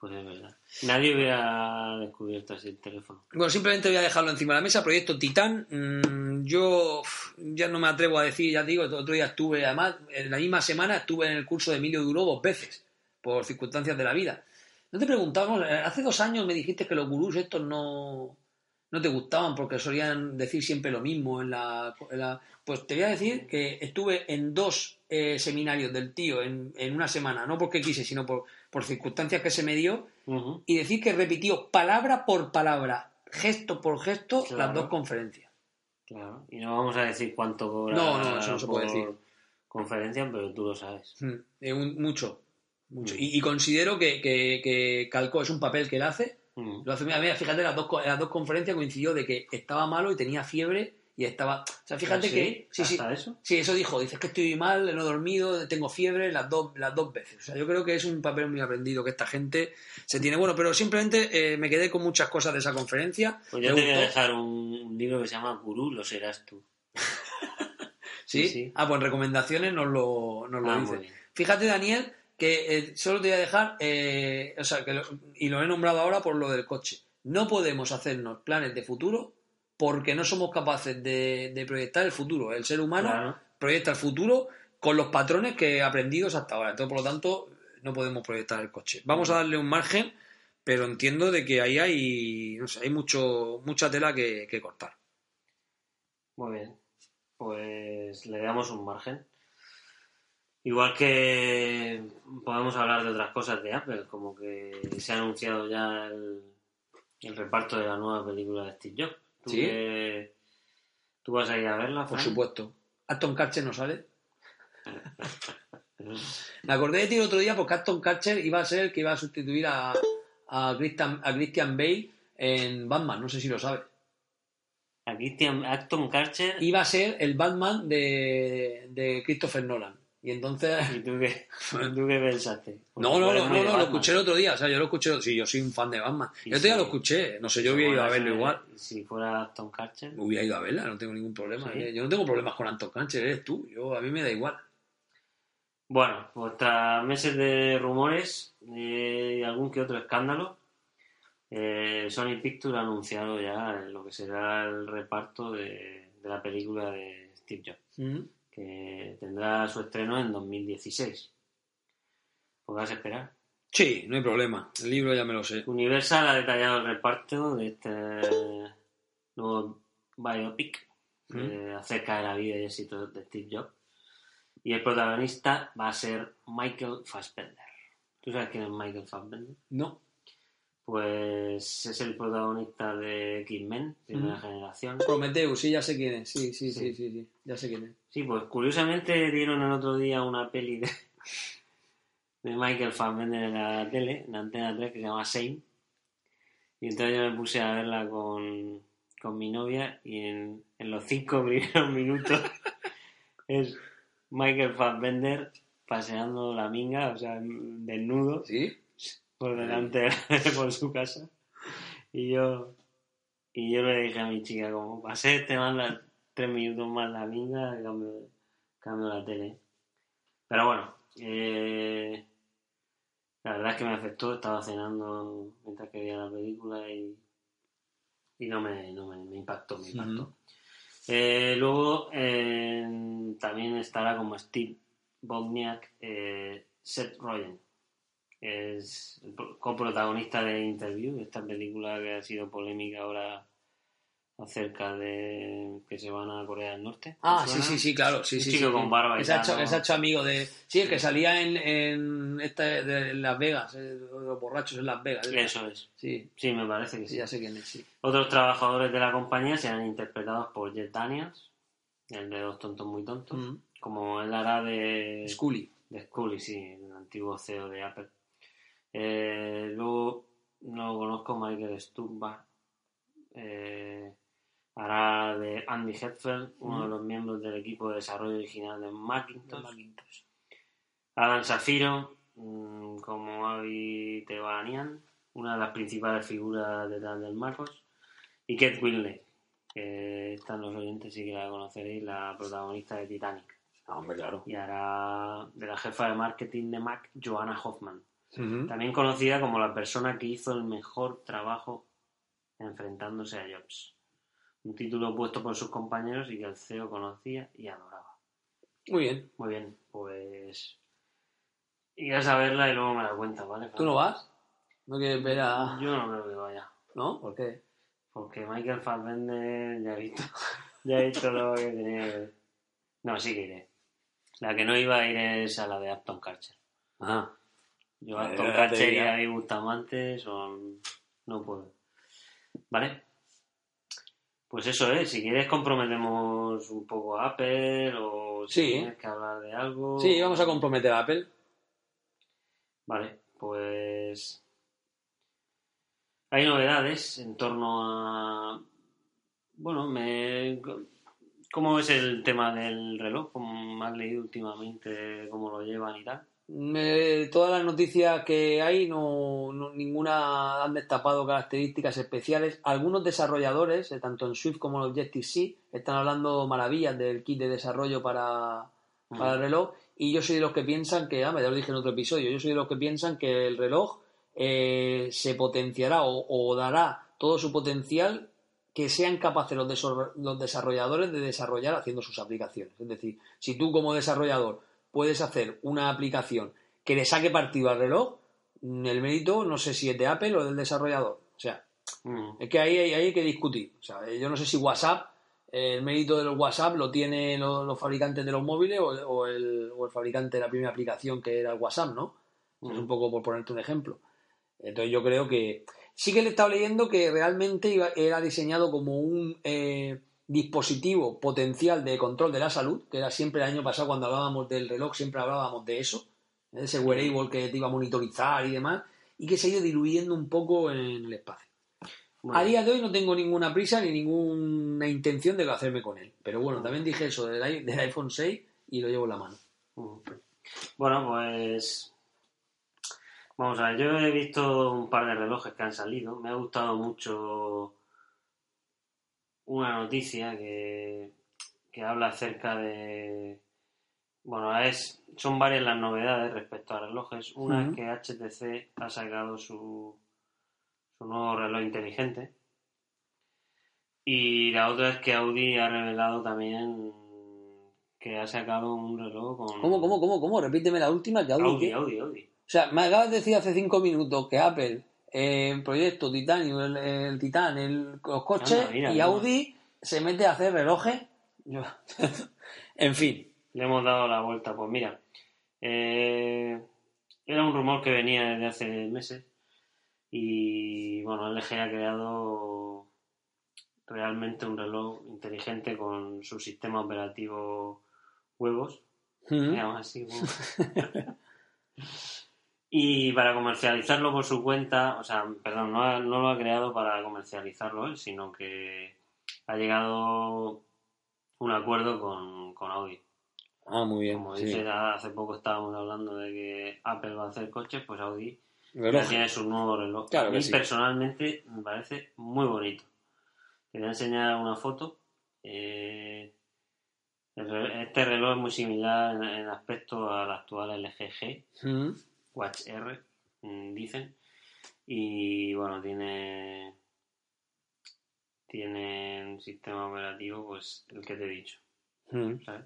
S1: Pues es verdad. Nadie hubiera descubierto así el teléfono.
S2: Bueno, simplemente voy a dejarlo encima de la mesa. Proyecto Titán. mm, yo ya no me atrevo a decir, ya digo, otro día estuve, además, en la misma semana estuve en el curso de Emilio Duró dos veces, por circunstancias de la vida. No te preguntamos, eh, hace dos años me dijiste que los gurús estos no, no te gustaban porque solían decir siempre lo mismo en la, en la- Pues te voy a decir que estuve en dos eh, seminarios del tío en, en una semana, no porque quise, sino por, por circunstancias que se me dio, y decir que repitió palabra por palabra, gesto por gesto,
S1: Claro.
S2: las dos conferencias.
S1: Claro. Y no vamos a decir cuánto cobra
S2: No, no, eso no se puede decir.
S1: conferencia, pero tú lo sabes.
S2: Mm, eh, un- mucho. mucho.
S1: Mm.
S2: Y, y considero que, que, que calcó, es un papel que él hace.
S1: Ujú.
S2: Lo hace, mira, mira, fíjate, las dos, las dos conferencias coincidió de que estaba malo y tenía fiebre y estaba. O sea, fíjate
S1: ¿Ah, sí?
S2: que. Sí, sí.
S1: ¿Hasta eso?
S2: Sí, eso dijo. Dices que estoy mal, no he dormido, tengo fiebre las dos, las dos veces. O sea, yo creo que es un papel muy aprendido que esta gente se tiene. Bueno, pero simplemente eh, me quedé con muchas cosas de esa conferencia.
S1: Pues yo te voy a dejar un, libro que se llama Gurú, lo serás tú. <laughs>
S2: ¿Sí?
S1: Sí, sí.
S2: Ah, pues en recomendaciones nos lo, nos lo
S1: Ah,
S2: dice. Fíjate, Daniel, que eh, solo te voy a dejar, eh, o sea, que lo- y lo he nombrado ahora por lo del coche. No podemos hacernos planes de futuro porque no somos capaces de, de proyectar el futuro. El ser humano
S1: Claro.
S2: proyecta el futuro con los patrones que aprendidos hasta ahora. Entonces, por lo tanto, no podemos proyectar el coche. Vamos a darle un margen, pero entiendo de que ahí hay, no sé, hay mucho, mucha tela que, que cortar.
S1: Muy bien. Pues le damos un margen. Igual que podemos hablar de otras cosas de Apple, como que se ha anunciado ya el, el reparto de la nueva película de Steve Jobs. ¿Tú,
S2: Sí.
S1: ¿Tú vas a ir a verla?
S2: Por supuesto. Aston Catcher no sale. <laughs> Me acordé de ti el otro día porque Aston Catcher iba a ser el que iba a sustituir a, a, Christian, a Christian Bale en Batman, no sé si lo sabes.
S1: A Christian Acton Karcher.
S2: Iba a ser el Batman de, de Christopher Nolan. Y entonces...
S1: ¿Y tú qué, <laughs> tú qué pensaste? Porque
S2: No, no, no, no, lo escuché el otro día. O sea, yo lo escuché... Sí, yo soy un fan de Batman. El otro día
S1: sí.
S2: lo escuché. No sé, yo hubiera ido a verlo igual.
S1: Si fuera Acton Karcher.
S2: Hubiera ido a verla, no tengo ningún problema. Eh, Yo no tengo problemas con Aston Catcher, eres tú. Yo, a mí me da igual.
S1: Bueno, pues tras meses de rumores eh, y algún que otro escándalo, eh, Sony Pictures ha anunciado ya lo que será el reparto de, la película de Steve Jobs. Que tendrá su estreno en 2016. Pues vas a esperar.
S2: Sí, no hay problema. El libro ya me lo sé.
S1: Universal ha detallado el reparto de este nuevo biopic eh, acerca de la vida y éxito de Steve Jobs. Y el protagonista va a ser Michael Fassbender. ¿Tú sabes quién es Michael Fassbender?
S2: No.
S1: Pues es el protagonista de X-Men, primera generación.
S2: Prometheus, sí, ya sé quién es. Sí, sí,
S1: Sí.
S2: sí, sí, sí, Ya sé quién es.
S1: Sí, pues curiosamente dieron el otro día una peli de, de Michael Fassbender en la tele, en Antena 3, que se llama Shane. Y entonces yo me puse a verla con, con mi novia y en, en los cinco <laughs> primeros minutos es Michael Fassbender paseando la minga, o sea, desnudo,
S2: ¿Sí?
S1: Por delante de <laughs> por su casa. Y yo, y yo le dije a mi chica, como pasé más la- tres minutos más la minga, cambio, cambio la tele. Pero bueno, eh, la verdad es que me afectó, estaba cenando mientras que veía la película y, y no, me, no me, me impactó, me impactó. Eh, luego eh, también estará como Steve Bogniak, eh, Seth Rogen. Es coprotagonista de Interview, esta película que ha sido polémica ahora acerca de que se van a Corea del Norte. ¿Te
S2: Ah, sí, sí, sí, claro. Sí,
S1: Un
S2: sí,
S1: chico
S2: sí,
S1: con barba tal,
S2: hecho, amigo de. Sí, el que salía en, en esta de Las Vegas, eh, los borrachos en Las Vegas. ¿eh?
S1: Eso es.
S2: Sí,
S1: Sí, me parece que
S2: sí, ya sé quién es, sí.
S1: Otros trabajadores de la compañía serán interpretados por Jet Daniels, el de Dos Tontos Muy Tontos,
S2: Mm.
S1: como él hará de...
S2: Scully.
S1: De Scully, sí, el antiguo CEO de Apple. Eh, luego, no conozco, Michael Stuhlbarg. Eh, hará de Andy Hetfield, uno de los miembros del equipo de desarrollo original de Macintosh.
S2: Macintosh.
S1: Adam Safiro, mm, como Avi Tebanian, una de las principales figuras detrás del MacOS. Y Kate Winslet, que están los oyentes, sí que la conoceréis, la protagonista de Titanic
S2: Ah, hombre, claro.
S1: y hará de la jefa de marketing de Mac, Joanna Hoffman, También conocida como la persona que hizo el mejor trabajo enfrentándose a Jobs. Un título puesto por sus compañeros y que el CEO conocía y adoraba.
S2: Muy bien.
S1: Muy bien, pues irás a verla y luego me la cuentas, ¿vale?
S2: ¿Tú no vas? ¿No quieres ver a.?
S1: Yo no creo que vaya,
S2: ¿No? ¿Por qué?
S1: porque Michael Fassbender ya he visto, <laughs> ya he visto lo que tenía que ver. No, sí que iré. La que no iba a ir es a la de Aston Kutcher.
S2: Ah.
S1: Yo
S2: Eh, te
S1: Kutcher y Bustamante son... no puedo. ¿Vale? Pues eso es, si quieres comprometemos un poco a Apple o si
S2: Sí.
S1: tienes que hablar de algo.
S2: Sí, vamos a comprometer a Apple.
S1: Vale, pues hay novedades en torno a bueno, me ¿cómo es el tema del reloj? ¿Cómo has leído últimamente cómo lo llevan y tal?
S2: Me- todas las noticias que hay, no, no- ninguna han destapado características especiales. Algunos desarrolladores, eh, tanto en Swift como en Objective-C, están hablando maravillas del kit de desarrollo para, para el reloj. Y yo soy de los que piensan que, ah, me lo dije en otro episodio, yo soy de los que piensan que el reloj eh, se potenciará o, o dará todo su potencial que sean capaces los, los desarrolladores de desarrollar haciendo sus aplicaciones. Es decir, si tú como desarrollador puedes hacer una aplicación que le saque partido al reloj, mm, el mérito no sé si es de Apple o del desarrollador. O sea,
S1: Mm.
S2: es que ahí, ahí hay que discutir. O sea, yo no sé si WhatsApp, el mérito de los WhatsApp lo tienen los, los fabricantes de los móviles o, o el, o el fabricante de la primera aplicación que era el WhatsApp, ¿no? Es un poco por ponerte un ejemplo. Entonces yo creo que sí que le he estado leyendo que realmente iba- era diseñado como un eh, dispositivo potencial de control de la salud, que era siempre el año pasado cuando hablábamos del reloj, siempre hablábamos de eso, de ese wearable que te iba a monitorizar y demás, y que se ha ido diluyendo un poco en el espacio.
S1: Bueno,
S2: A día de hoy no tengo ninguna prisa ni ninguna intención de hacerme con él. Pero bueno, también dije eso del, del iPhone 6 y lo llevo en la mano.
S1: mm. Bueno, pues vamos a ver, yo he visto un par de relojes que han salido. Me ha gustado mucho una noticia que, que habla acerca de... Bueno, es, son varias las novedades respecto a relojes. Una es que HTC ha sacado su, su nuevo reloj inteligente. Y la otra es que Audi ha revelado también que ha sacado un reloj con...
S2: ¿Cómo, cómo, cómo, cómo? Repíteme la última, que Audi,
S1: Audi,
S2: ¿qué?
S1: Audi, Audi.
S2: sea, me acabas de decir hace cinco minutos que Apple, eh, proyecto Titanio, el, el Titan, el, los coches
S1: mira,
S2: y. Audi se mete a hacer relojes. Yo- <laughs> en fin.
S1: Le hemos dado la vuelta. Pues mira, eh, era un rumor que venía desde hace meses y bueno, LG ha creado realmente un reloj inteligente con su sistema operativo huevos,
S2: Mm.
S1: digamos así. huevos. <laughs> Y para comercializarlo por su cuenta, o sea, perdón, no, ha- no lo ha creado para comercializarlo él, sino que ha llegado un acuerdo con, con Audi.
S2: Ah, muy bien.
S1: Como
S2: sí.
S1: dice, hace poco estábamos hablando de que Apple va a hacer coches, pues Audi ya tiene su nuevo reloj.
S2: Claro
S1: a
S2: que
S1: mí
S2: sí.
S1: personalmente me parece muy bonito. Te voy a enseñar una foto. Eh, este reloj es muy similar en, en aspecto al actual LG G,
S2: Mm.
S1: Watch R, mm, dicen. Y bueno, tiene tiene un sistema operativo, pues el que te he dicho.
S2: Mm.
S1: ¿sabes?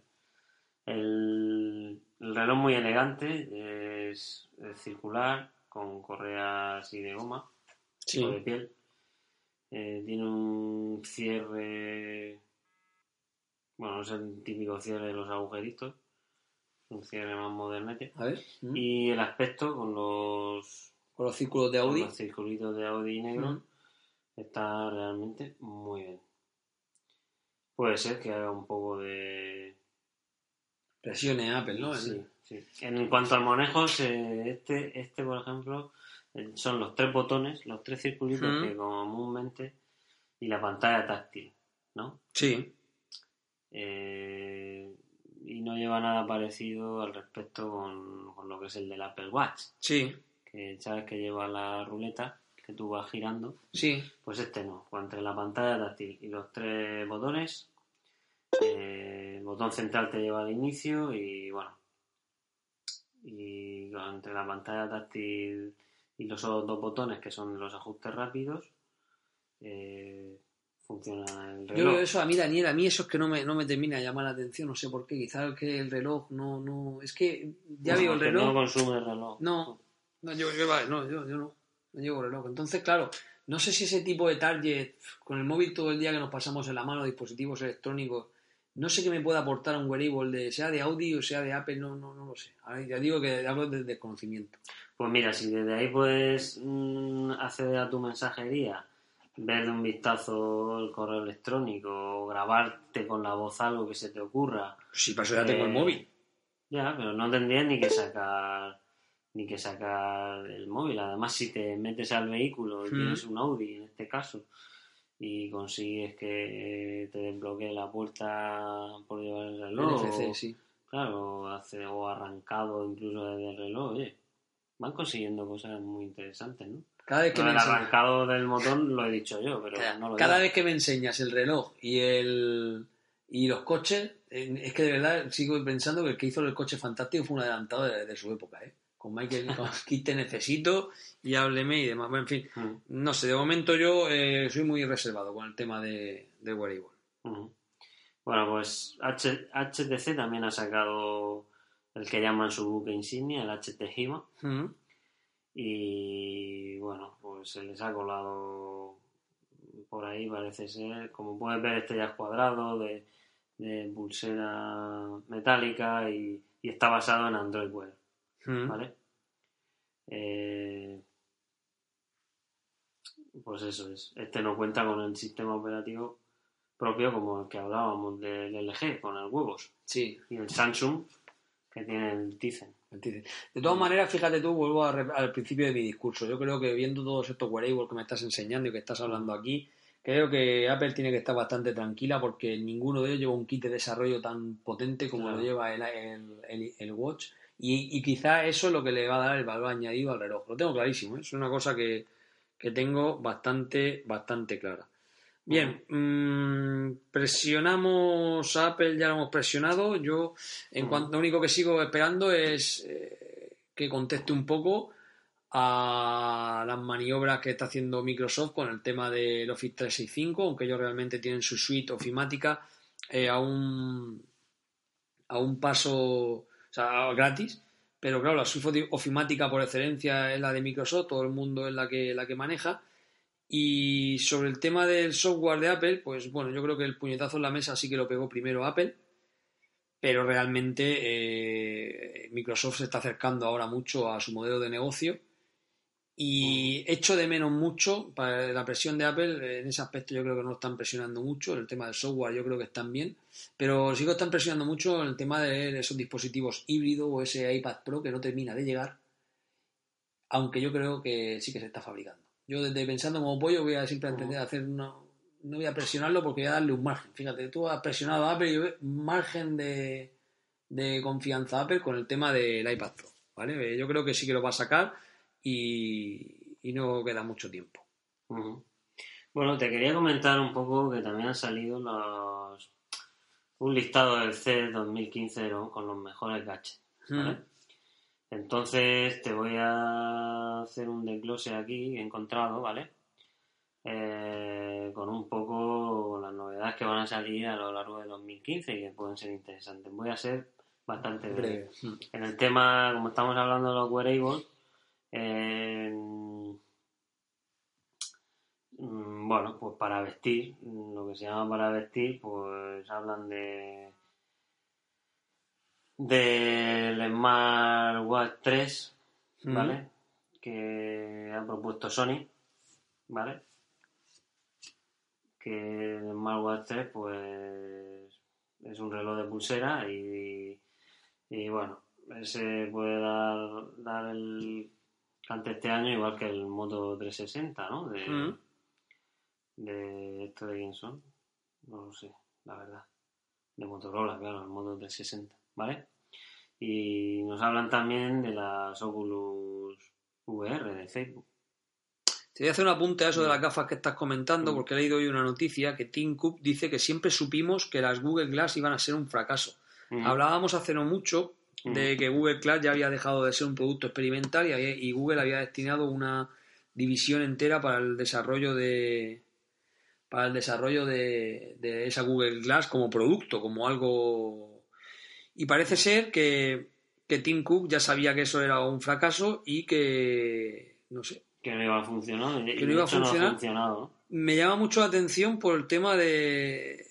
S1: El, el reloj muy elegante, es, es circular, con correa así de goma,
S2: Sí.
S1: de piel. Eh, tiene un cierre, bueno, no es el típico cierre de los agujeritos, un cierre más modernete.
S2: A ver. Mm.
S1: Y el aspecto con los,
S2: Con los círculos de
S1: con
S2: Audi.
S1: los circulitos de Audi negro
S2: Mm.
S1: está realmente muy bien. Puede ser que haga un poco de,
S2: Presiones Apple, ¿no?
S1: Sí, sí. En cuanto al manejo, este, este, por ejemplo, eh, son los tres botones, los tres circulitos
S2: Mm.
S1: que comúnmente y la pantalla táctil, ¿no?
S2: Sí.
S1: Eh, y no lleva nada parecido al respecto con, con lo que es el del Apple Watch,
S2: Sí.
S1: que sabes que lleva la ruleta que tú vas girando,
S2: Sí.
S1: pues este no. Entre la pantalla táctil y los tres botones, eh, el botón central te lleva al inicio y bueno. Y entre la pantalla táctil y los otros dos botones que son los ajustes rápidos, eh, funciona el
S2: Yo
S1: reloj.
S2: veo eso a mí, Daniel, a mí eso es que no me, no me termina de llamar la atención, no sé por qué, quizás que el reloj no, no, es que ya
S1: No,
S2: veo el reloj,
S1: No consume el reloj.
S2: No. no, yo, yo, no, yo, yo no, no llevo reloj, entonces claro, no sé si ese tipo de target, con el móvil todo el día que nos pasamos en la mano, dispositivos electrónicos, no sé qué me puede aportar un wearable, de, sea de Audi o sea de Apple, no, no, no lo sé, Ahora ya digo que hablo desde desconocimiento.
S1: Pues mira, si desde ahí puedes mm, acceder a tu mensajería, ver de un vistazo el correo electrónico, o grabarte con la voz algo que se te ocurra,
S2: Si para eso ya tengo el
S1: Eh,
S2: móvil.
S1: ya, pero no tendrías ni que sacar ni que sacar el móvil. Además, si te metes al vehículo y
S2: Mm.
S1: tienes un Audi en este caso y consigues que te desbloquee la puerta por llevar el reloj,
S2: NFC,
S1: o-
S2: sí.
S1: Claro, hace, o arrancado incluso desde el reloj, oye, van consiguiendo cosas muy interesantes, ¿no?
S2: Cada vez que me enseñas-
S1: arrancado del motor lo he dicho yo, pero
S2: Cada,
S1: no lo
S2: cada
S1: digo.
S2: vez que me enseñas el reloj y el y los coches, es que de verdad sigo pensando que el que hizo el coche fantástico fue un adelantado de, de su época, ¿eh? Con Michael, <laughs> con Kit te necesito y hábleme y demás. Bueno, en fin,
S1: Mm,
S2: no sé, de momento yo eh, soy muy reservado con el tema de, de wearable.
S1: ujú. Bueno, pues H- HTC también ha sacado el que llaman su buque insignia, el HT Hima. Y bueno, pues se les ha colado por ahí, parece ser. Como puedes ver, este ya es cuadrado, de, de pulsera metálica y, y está basado en Android Wear.
S2: Mm.
S1: ¿vale? Eh, pues eso es. Este no cuenta con el sistema operativo propio como el que hablábamos del LG, con el huevos.
S2: Sí,
S1: Y el Samsung, que tiene el Tizen.
S2: De todas maneras, fíjate tú, vuelvo a re- al principio de mi discurso. Yo creo que viendo todos estos wearables que me estás enseñando y que estás hablando aquí, creo que Apple tiene que estar bastante tranquila porque ninguno de ellos lleva un kit de desarrollo tan potente como
S1: Claro.
S2: lo lleva el, el, el- el Watch. Y, y quizá eso es lo que le va a dar el valor añadido al reloj. Lo tengo clarísimo, ¿eh? es una cosa que, que tengo bastante, bastante clara. Bien, mm, presionamos a Apple, ya lo hemos presionado. Yo, en cuanto, lo único que sigo esperando es eh, que conteste un poco a las maniobras que está haciendo Microsoft con el tema del Office 365, aunque ellos realmente tienen su suite ofimática eh, a un a un paso o sea, gratis, pero claro, la suite ofimática por excelencia es la de Microsoft, todo el mundo es la que, la que maneja. Y sobre el tema del software de Apple, pues bueno, yo creo que el puñetazo en la mesa sí que lo pegó primero Apple, pero realmente eh, Microsoft se está acercando ahora mucho a su modelo de negocio y echo de menos mucho para la presión de Apple. En ese aspecto yo creo que no están presionando mucho. El tema del software yo creo que están bien. Pero sí que están presionando mucho en el tema de esos dispositivos híbridos o ese iPad Pro que no termina de llegar. Aunque yo creo que sí que se está fabricando. Yo desde pensando como pollo voy a simplemente hacer una... No voy a presionarlo porque voy a darle un margen. Fíjate, tú has presionado a Apple y margen de, de confianza a Apple con el tema del iPad Pro. ¿vale? Yo creo que sí que lo va a sacar y, no queda mucho tiempo.
S1: Bueno, te quería comentar un poco que también han salido los un listado del C 2015 con los mejores gadgets. Entonces te voy a hacer un desglose aquí encontrado, ¿vale? Eh, con un poco las novedades que van a salir a lo largo de 2015 y que pueden ser interesantes. Voy a ser bastante breve. En el tema, como estamos hablando de los wearables, Mm, bueno, pues para vestir, lo que se llama para vestir, pues hablan de del Smartwatch 3, ¿vale? Que ha propuesto Sony, ¿vale? Que el Smartwatch 3, pues es un reloj de pulsera y, y bueno, ese puede dar, dar el ante este año, igual que el Moto 360, ¿no? De, mm. de esto de quién son, no lo sé, la verdad. De Motorola, claro, el Moto 360, ¿vale? Y nos hablan también de las Oculus VR de Facebook.
S2: Te voy a hacer un apunte a eso de las gafas que estás comentando, mm. porque he leído hoy una noticia que Tim Cook dice que siempre supimos que las Google Glass iban a ser un fracaso. Mm. Hablábamos hace no mucho de que Google Cloud ya había dejado de ser un producto experimental y, Google había destinado una división entera para el desarrollo de para el desarrollo de, esa Google Glass como producto, como algo y parece ser que, que Tim Cook ya sabía que eso era un fracaso y que no sé.
S1: Que no iba a funcionar
S2: que no iba a funcionar. me llama mucho la atención por el tema de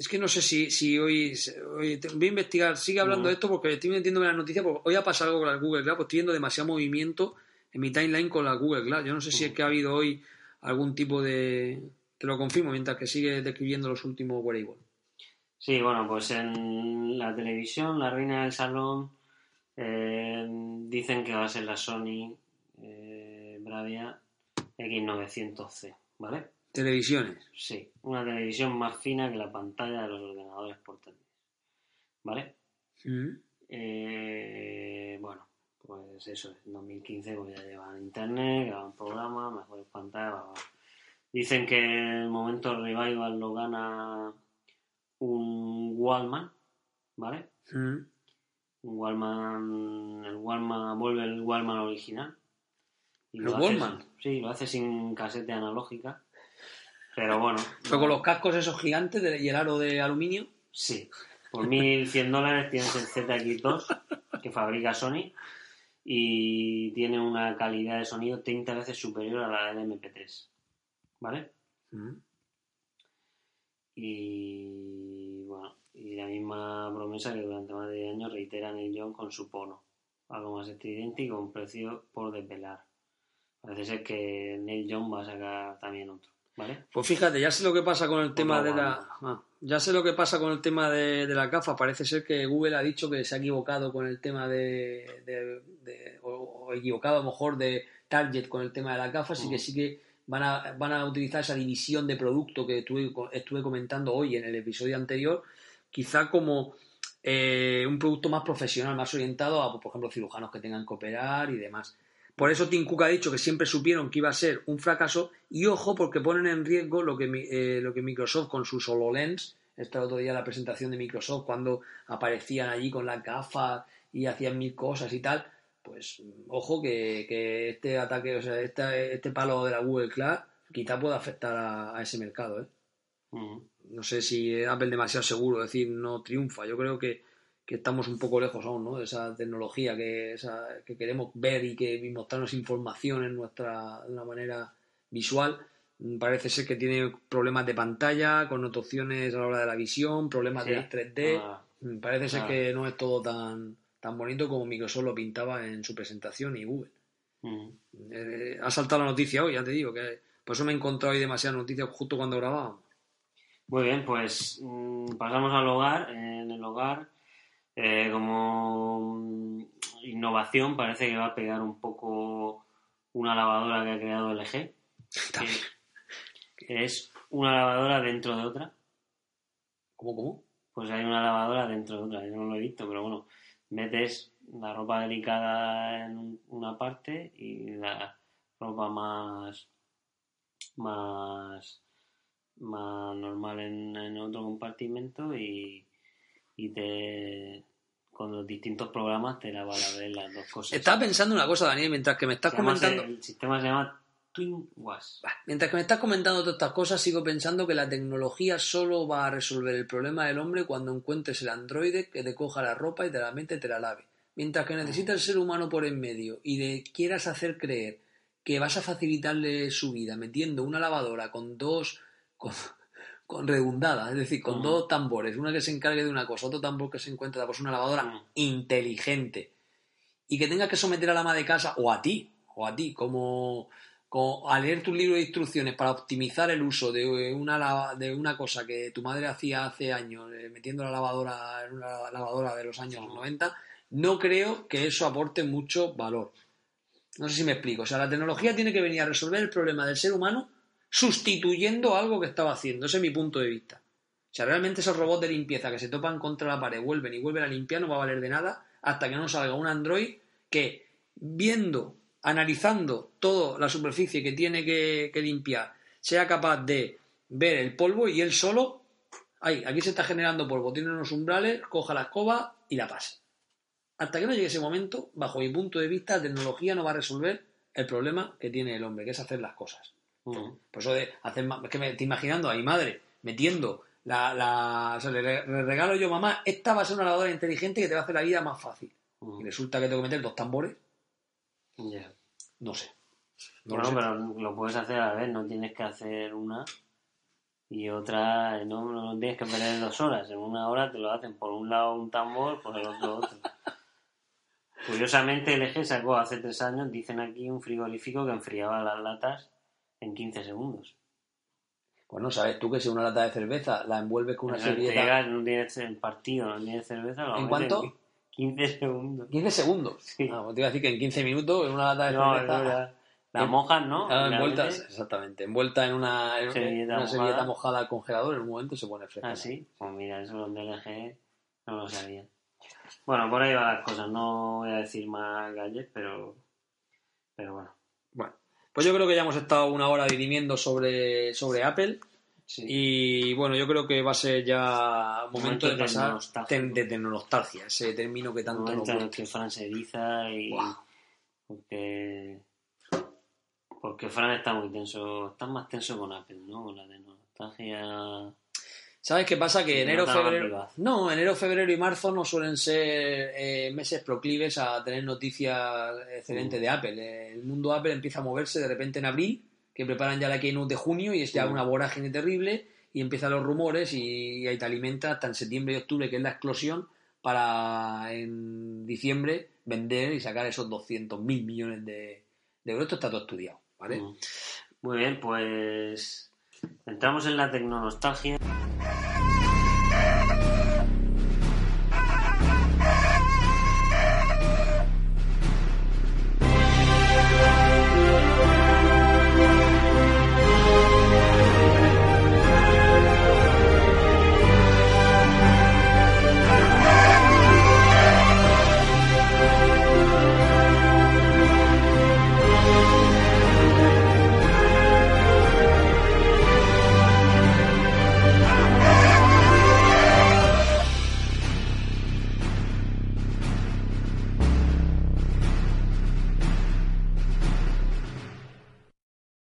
S2: es que no sé si, si hoy, hoy, Voy a investigar, sigue hablando de esto porque estoy metiéndome en las noticias porque hoy ha pasado algo con la Google Glass, pues estoy viendo demasiado movimiento en mi timeline con la Google Glass. Yo no sé si es que ha habido hoy algún tipo de... Te lo confirmo mientras que sigue describiendo los últimos wearables.
S1: Sí, bueno, pues en la televisión, la reina del salón, eh, dicen que va a ser la Sony eh, Bravia X900C, ¿vale?
S2: Televisiones.
S1: Sí, una televisión más fina que la pantalla de los ordenadores portátiles. ¿Vale? Mm. Eh, bueno, pues eso, en 2015 pues ya llevan internet, graban programas, mejores pantallas, Dicen que el momento revival lo gana un Wallman, ¿vale? Mm. Un Wallman, el Wallman vuelve el Wallman original.
S2: ¿El Wallman?
S1: sí, lo hace sin casete analógica. Pero bueno. <laughs>
S2: ¿Fue con los cascos esos gigantes y el aro de aluminio?
S1: Sí. Por 1.100 dólares tienes el ZX2 que fabrica Sony y tiene una calidad de sonido 30 veces superior a la del MP3. ¿Vale? Mm. Y bueno, y la misma promesa que durante más de 10 años reitera Neil Young con su pono. Algo más estridente y con un precio por desvelar. Parece ser que Neil Young va a sacar también otro.
S2: Pues fíjate, ya sé lo que pasa con el tema de la. Ah, ya sé lo que pasa con el tema de, la gafa. Parece ser que Google ha dicho que se ha equivocado con el tema de. o, equivocado a lo mejor de target con el tema de la gafas y que mm. sí que van a, van a utilizar esa división de producto que estuve, estuve comentando hoy en el episodio anterior, quizá como eh, un producto más profesional, más orientado a, por ejemplo, cirujanos que tengan que operar y demás. Por eso Tim Cook ha dicho que siempre supieron que iba a ser un fracaso y ojo porque ponen en riesgo lo que, eh, lo que Microsoft con su HoloLens, este otro día la presentación de Microsoft cuando aparecían allí con la gafas y hacían mil cosas y tal, pues ojo que, este ataque, o sea, este, este, palo de la Google Cloud quizá pueda afectar a, ese mercado. ¿eh? No sé si Apple demasiado seguro, decir, no triunfa. Yo creo que, que estamos un poco lejos aún, ¿no? De esa tecnología que, esa, que queremos ver y que mostrarnos información en nuestra, de una manera visual. Parece ser que tiene problemas de pantalla, connotaciones a la hora de la visión, problemas
S1: Sí.
S2: de 3D.
S1: Ah,
S2: Parece ser
S1: Ah.
S2: que no es todo tan, tan bonito como Microsoft lo pintaba en su presentación y Google.
S1: mm.
S2: Eh, ha saltado la noticia hoy, ya te digo, que por eso me he encontrado hoy demasiadas noticias justo cuando grabábamos.
S1: Muy bien, pues mm, pasamos al hogar. En el hogar, eh, como mm, innovación, parece que va a pegar un poco una lavadora que ha creado LG, <laughs>
S2: También.
S1: que es una lavadora dentro de otra.
S2: ¿Cómo, cómo?
S1: Pues hay una lavadora dentro de otra, yo no lo he visto, pero bueno, metes la ropa delicada en un- una parte y la ropa más más más normal en, en otro compartimento y, y te con los distintos programas te la vez las dos cosas.
S2: Estaba pensando una cosa, Daniel, mientras que me estás
S1: Se
S2: comentando...
S1: el sistema se llama Twin.
S2: Bah, Mientras que me estás comentando todas estas cosas, sigo pensando que la tecnología solo va a resolver el problema del hombre cuando encuentres el androide que te coja la ropa y te la mete y te la lave. Mientras que necesitas el ser humano por en medio y le quieras hacer creer que vas a facilitarle su vida metiendo una lavadora con dos, con, con redundada, es decir, con
S1: Ujú.
S2: dos tambores, una que se encargue de una cosa, otro tambor que se encuentre, pues una lavadora
S1: Ujú.
S2: inteligente y que tengas que someter a la ama de casa o a ti, o a ti, como, como a leer tu libro de instrucciones para optimizar el uso de una, de una cosa que tu madre hacía hace años, eh, metiendo la lavadora en una lavadora de los años 90, no creo que eso aporte mucho valor. No sé si me explico. O sea, la tecnología tiene que venir a resolver el problema del ser humano sustituyendo algo que estaba haciendo. Ese es mi punto de vista. O sea, realmente esos robots de limpieza que se topan contra la pared, vuelven y vuelven a limpiar, no va a valer de nada hasta que no salga un Android que, viendo, analizando toda la superficie que tiene que, que limpiar, sea capaz de ver el polvo y él solo, ay, aquí se está generando polvo, tiene unos umbrales, coja la escoba y la pasa. Hasta que no llegue ese momento, bajo mi punto de vista, la tecnología no va a resolver el problema que tiene el hombre, que es hacer las cosas.
S1: Mm.
S2: Por eso de hacer ma- es que me estoy imaginando a mi madre metiendo la, la o sea, le, re- le regalo yo mamá, esta va a ser una lavadora inteligente que te va a hacer la vida más fácil. Y resulta que tengo que meter dos tambores,
S1: Ya.
S2: no sé. No
S1: Bueno,
S2: sé.
S1: pero lo puedes hacer a la vez, no tienes que hacer una y otra, no, no tienes que perder dos horas. En una hora te lo hacen por un lado un tambor, por el otro otro. <laughs> Curiosamente, el eje sacó hace tres años, dicen aquí, un frigorífico que enfriaba las latas en 15 segundos.
S2: Pues no sabes tú que si una lata de cerveza la envuelves con una servilleta
S1: no tienes el partido, no tienes cerveza, lo
S2: ¿En cuánto?
S1: 15 segundos.
S2: 15 segundos.
S1: Sí.
S2: Ah, pues te iba a decir que en 15 minutos en una lata de
S1: No,
S2: cerveza
S1: no. La mojas, ¿no?
S2: ah,
S1: Y la
S2: envuelta,
S1: metes-
S2: exactamente, envuelta en una, en
S1: Servilleta
S2: una servilleta
S1: mojada.
S2: mojada al congelador, en un momento se pone fresca.
S1: Ah, sí. Pues mira, eso los del LG no lo sabía. Bueno, por ahí van las cosas. No voy a decir más gadgets, pero. Pero bueno.
S2: Bueno, pues yo creo que ya hemos estado una hora dirimiendo sobre, sobre Apple.
S1: Sí.
S2: Y bueno, yo creo que va a ser ya momento,
S1: Momento
S2: de pasar de tecnonostalgia, ese término que tanto nos
S1: en el que Fran se eriza y. Porque. Porque Fran está muy tenso. Está más tenso con Apple, ¿no? Con la tecnología.
S2: ¿Sabes qué pasa? Que
S1: Sí,
S2: enero, febrero... No, enero, febrero y marzo no suelen ser eh, meses proclives a tener noticias excelentes
S1: Mm.
S2: de Apple. El mundo Apple empieza a moverse de repente en abril, que preparan ya la keynote de junio y es ya una vorágine terrible y empiezan los rumores y, y ahí te alimenta hasta en septiembre y octubre, que es la explosión, para en diciembre vender y sacar esos 200 mil millones de, de euros. Esto está todo estudiado, ¿vale?
S1: Mm. Muy bien, pues. Entramos en la tecnonostalgia.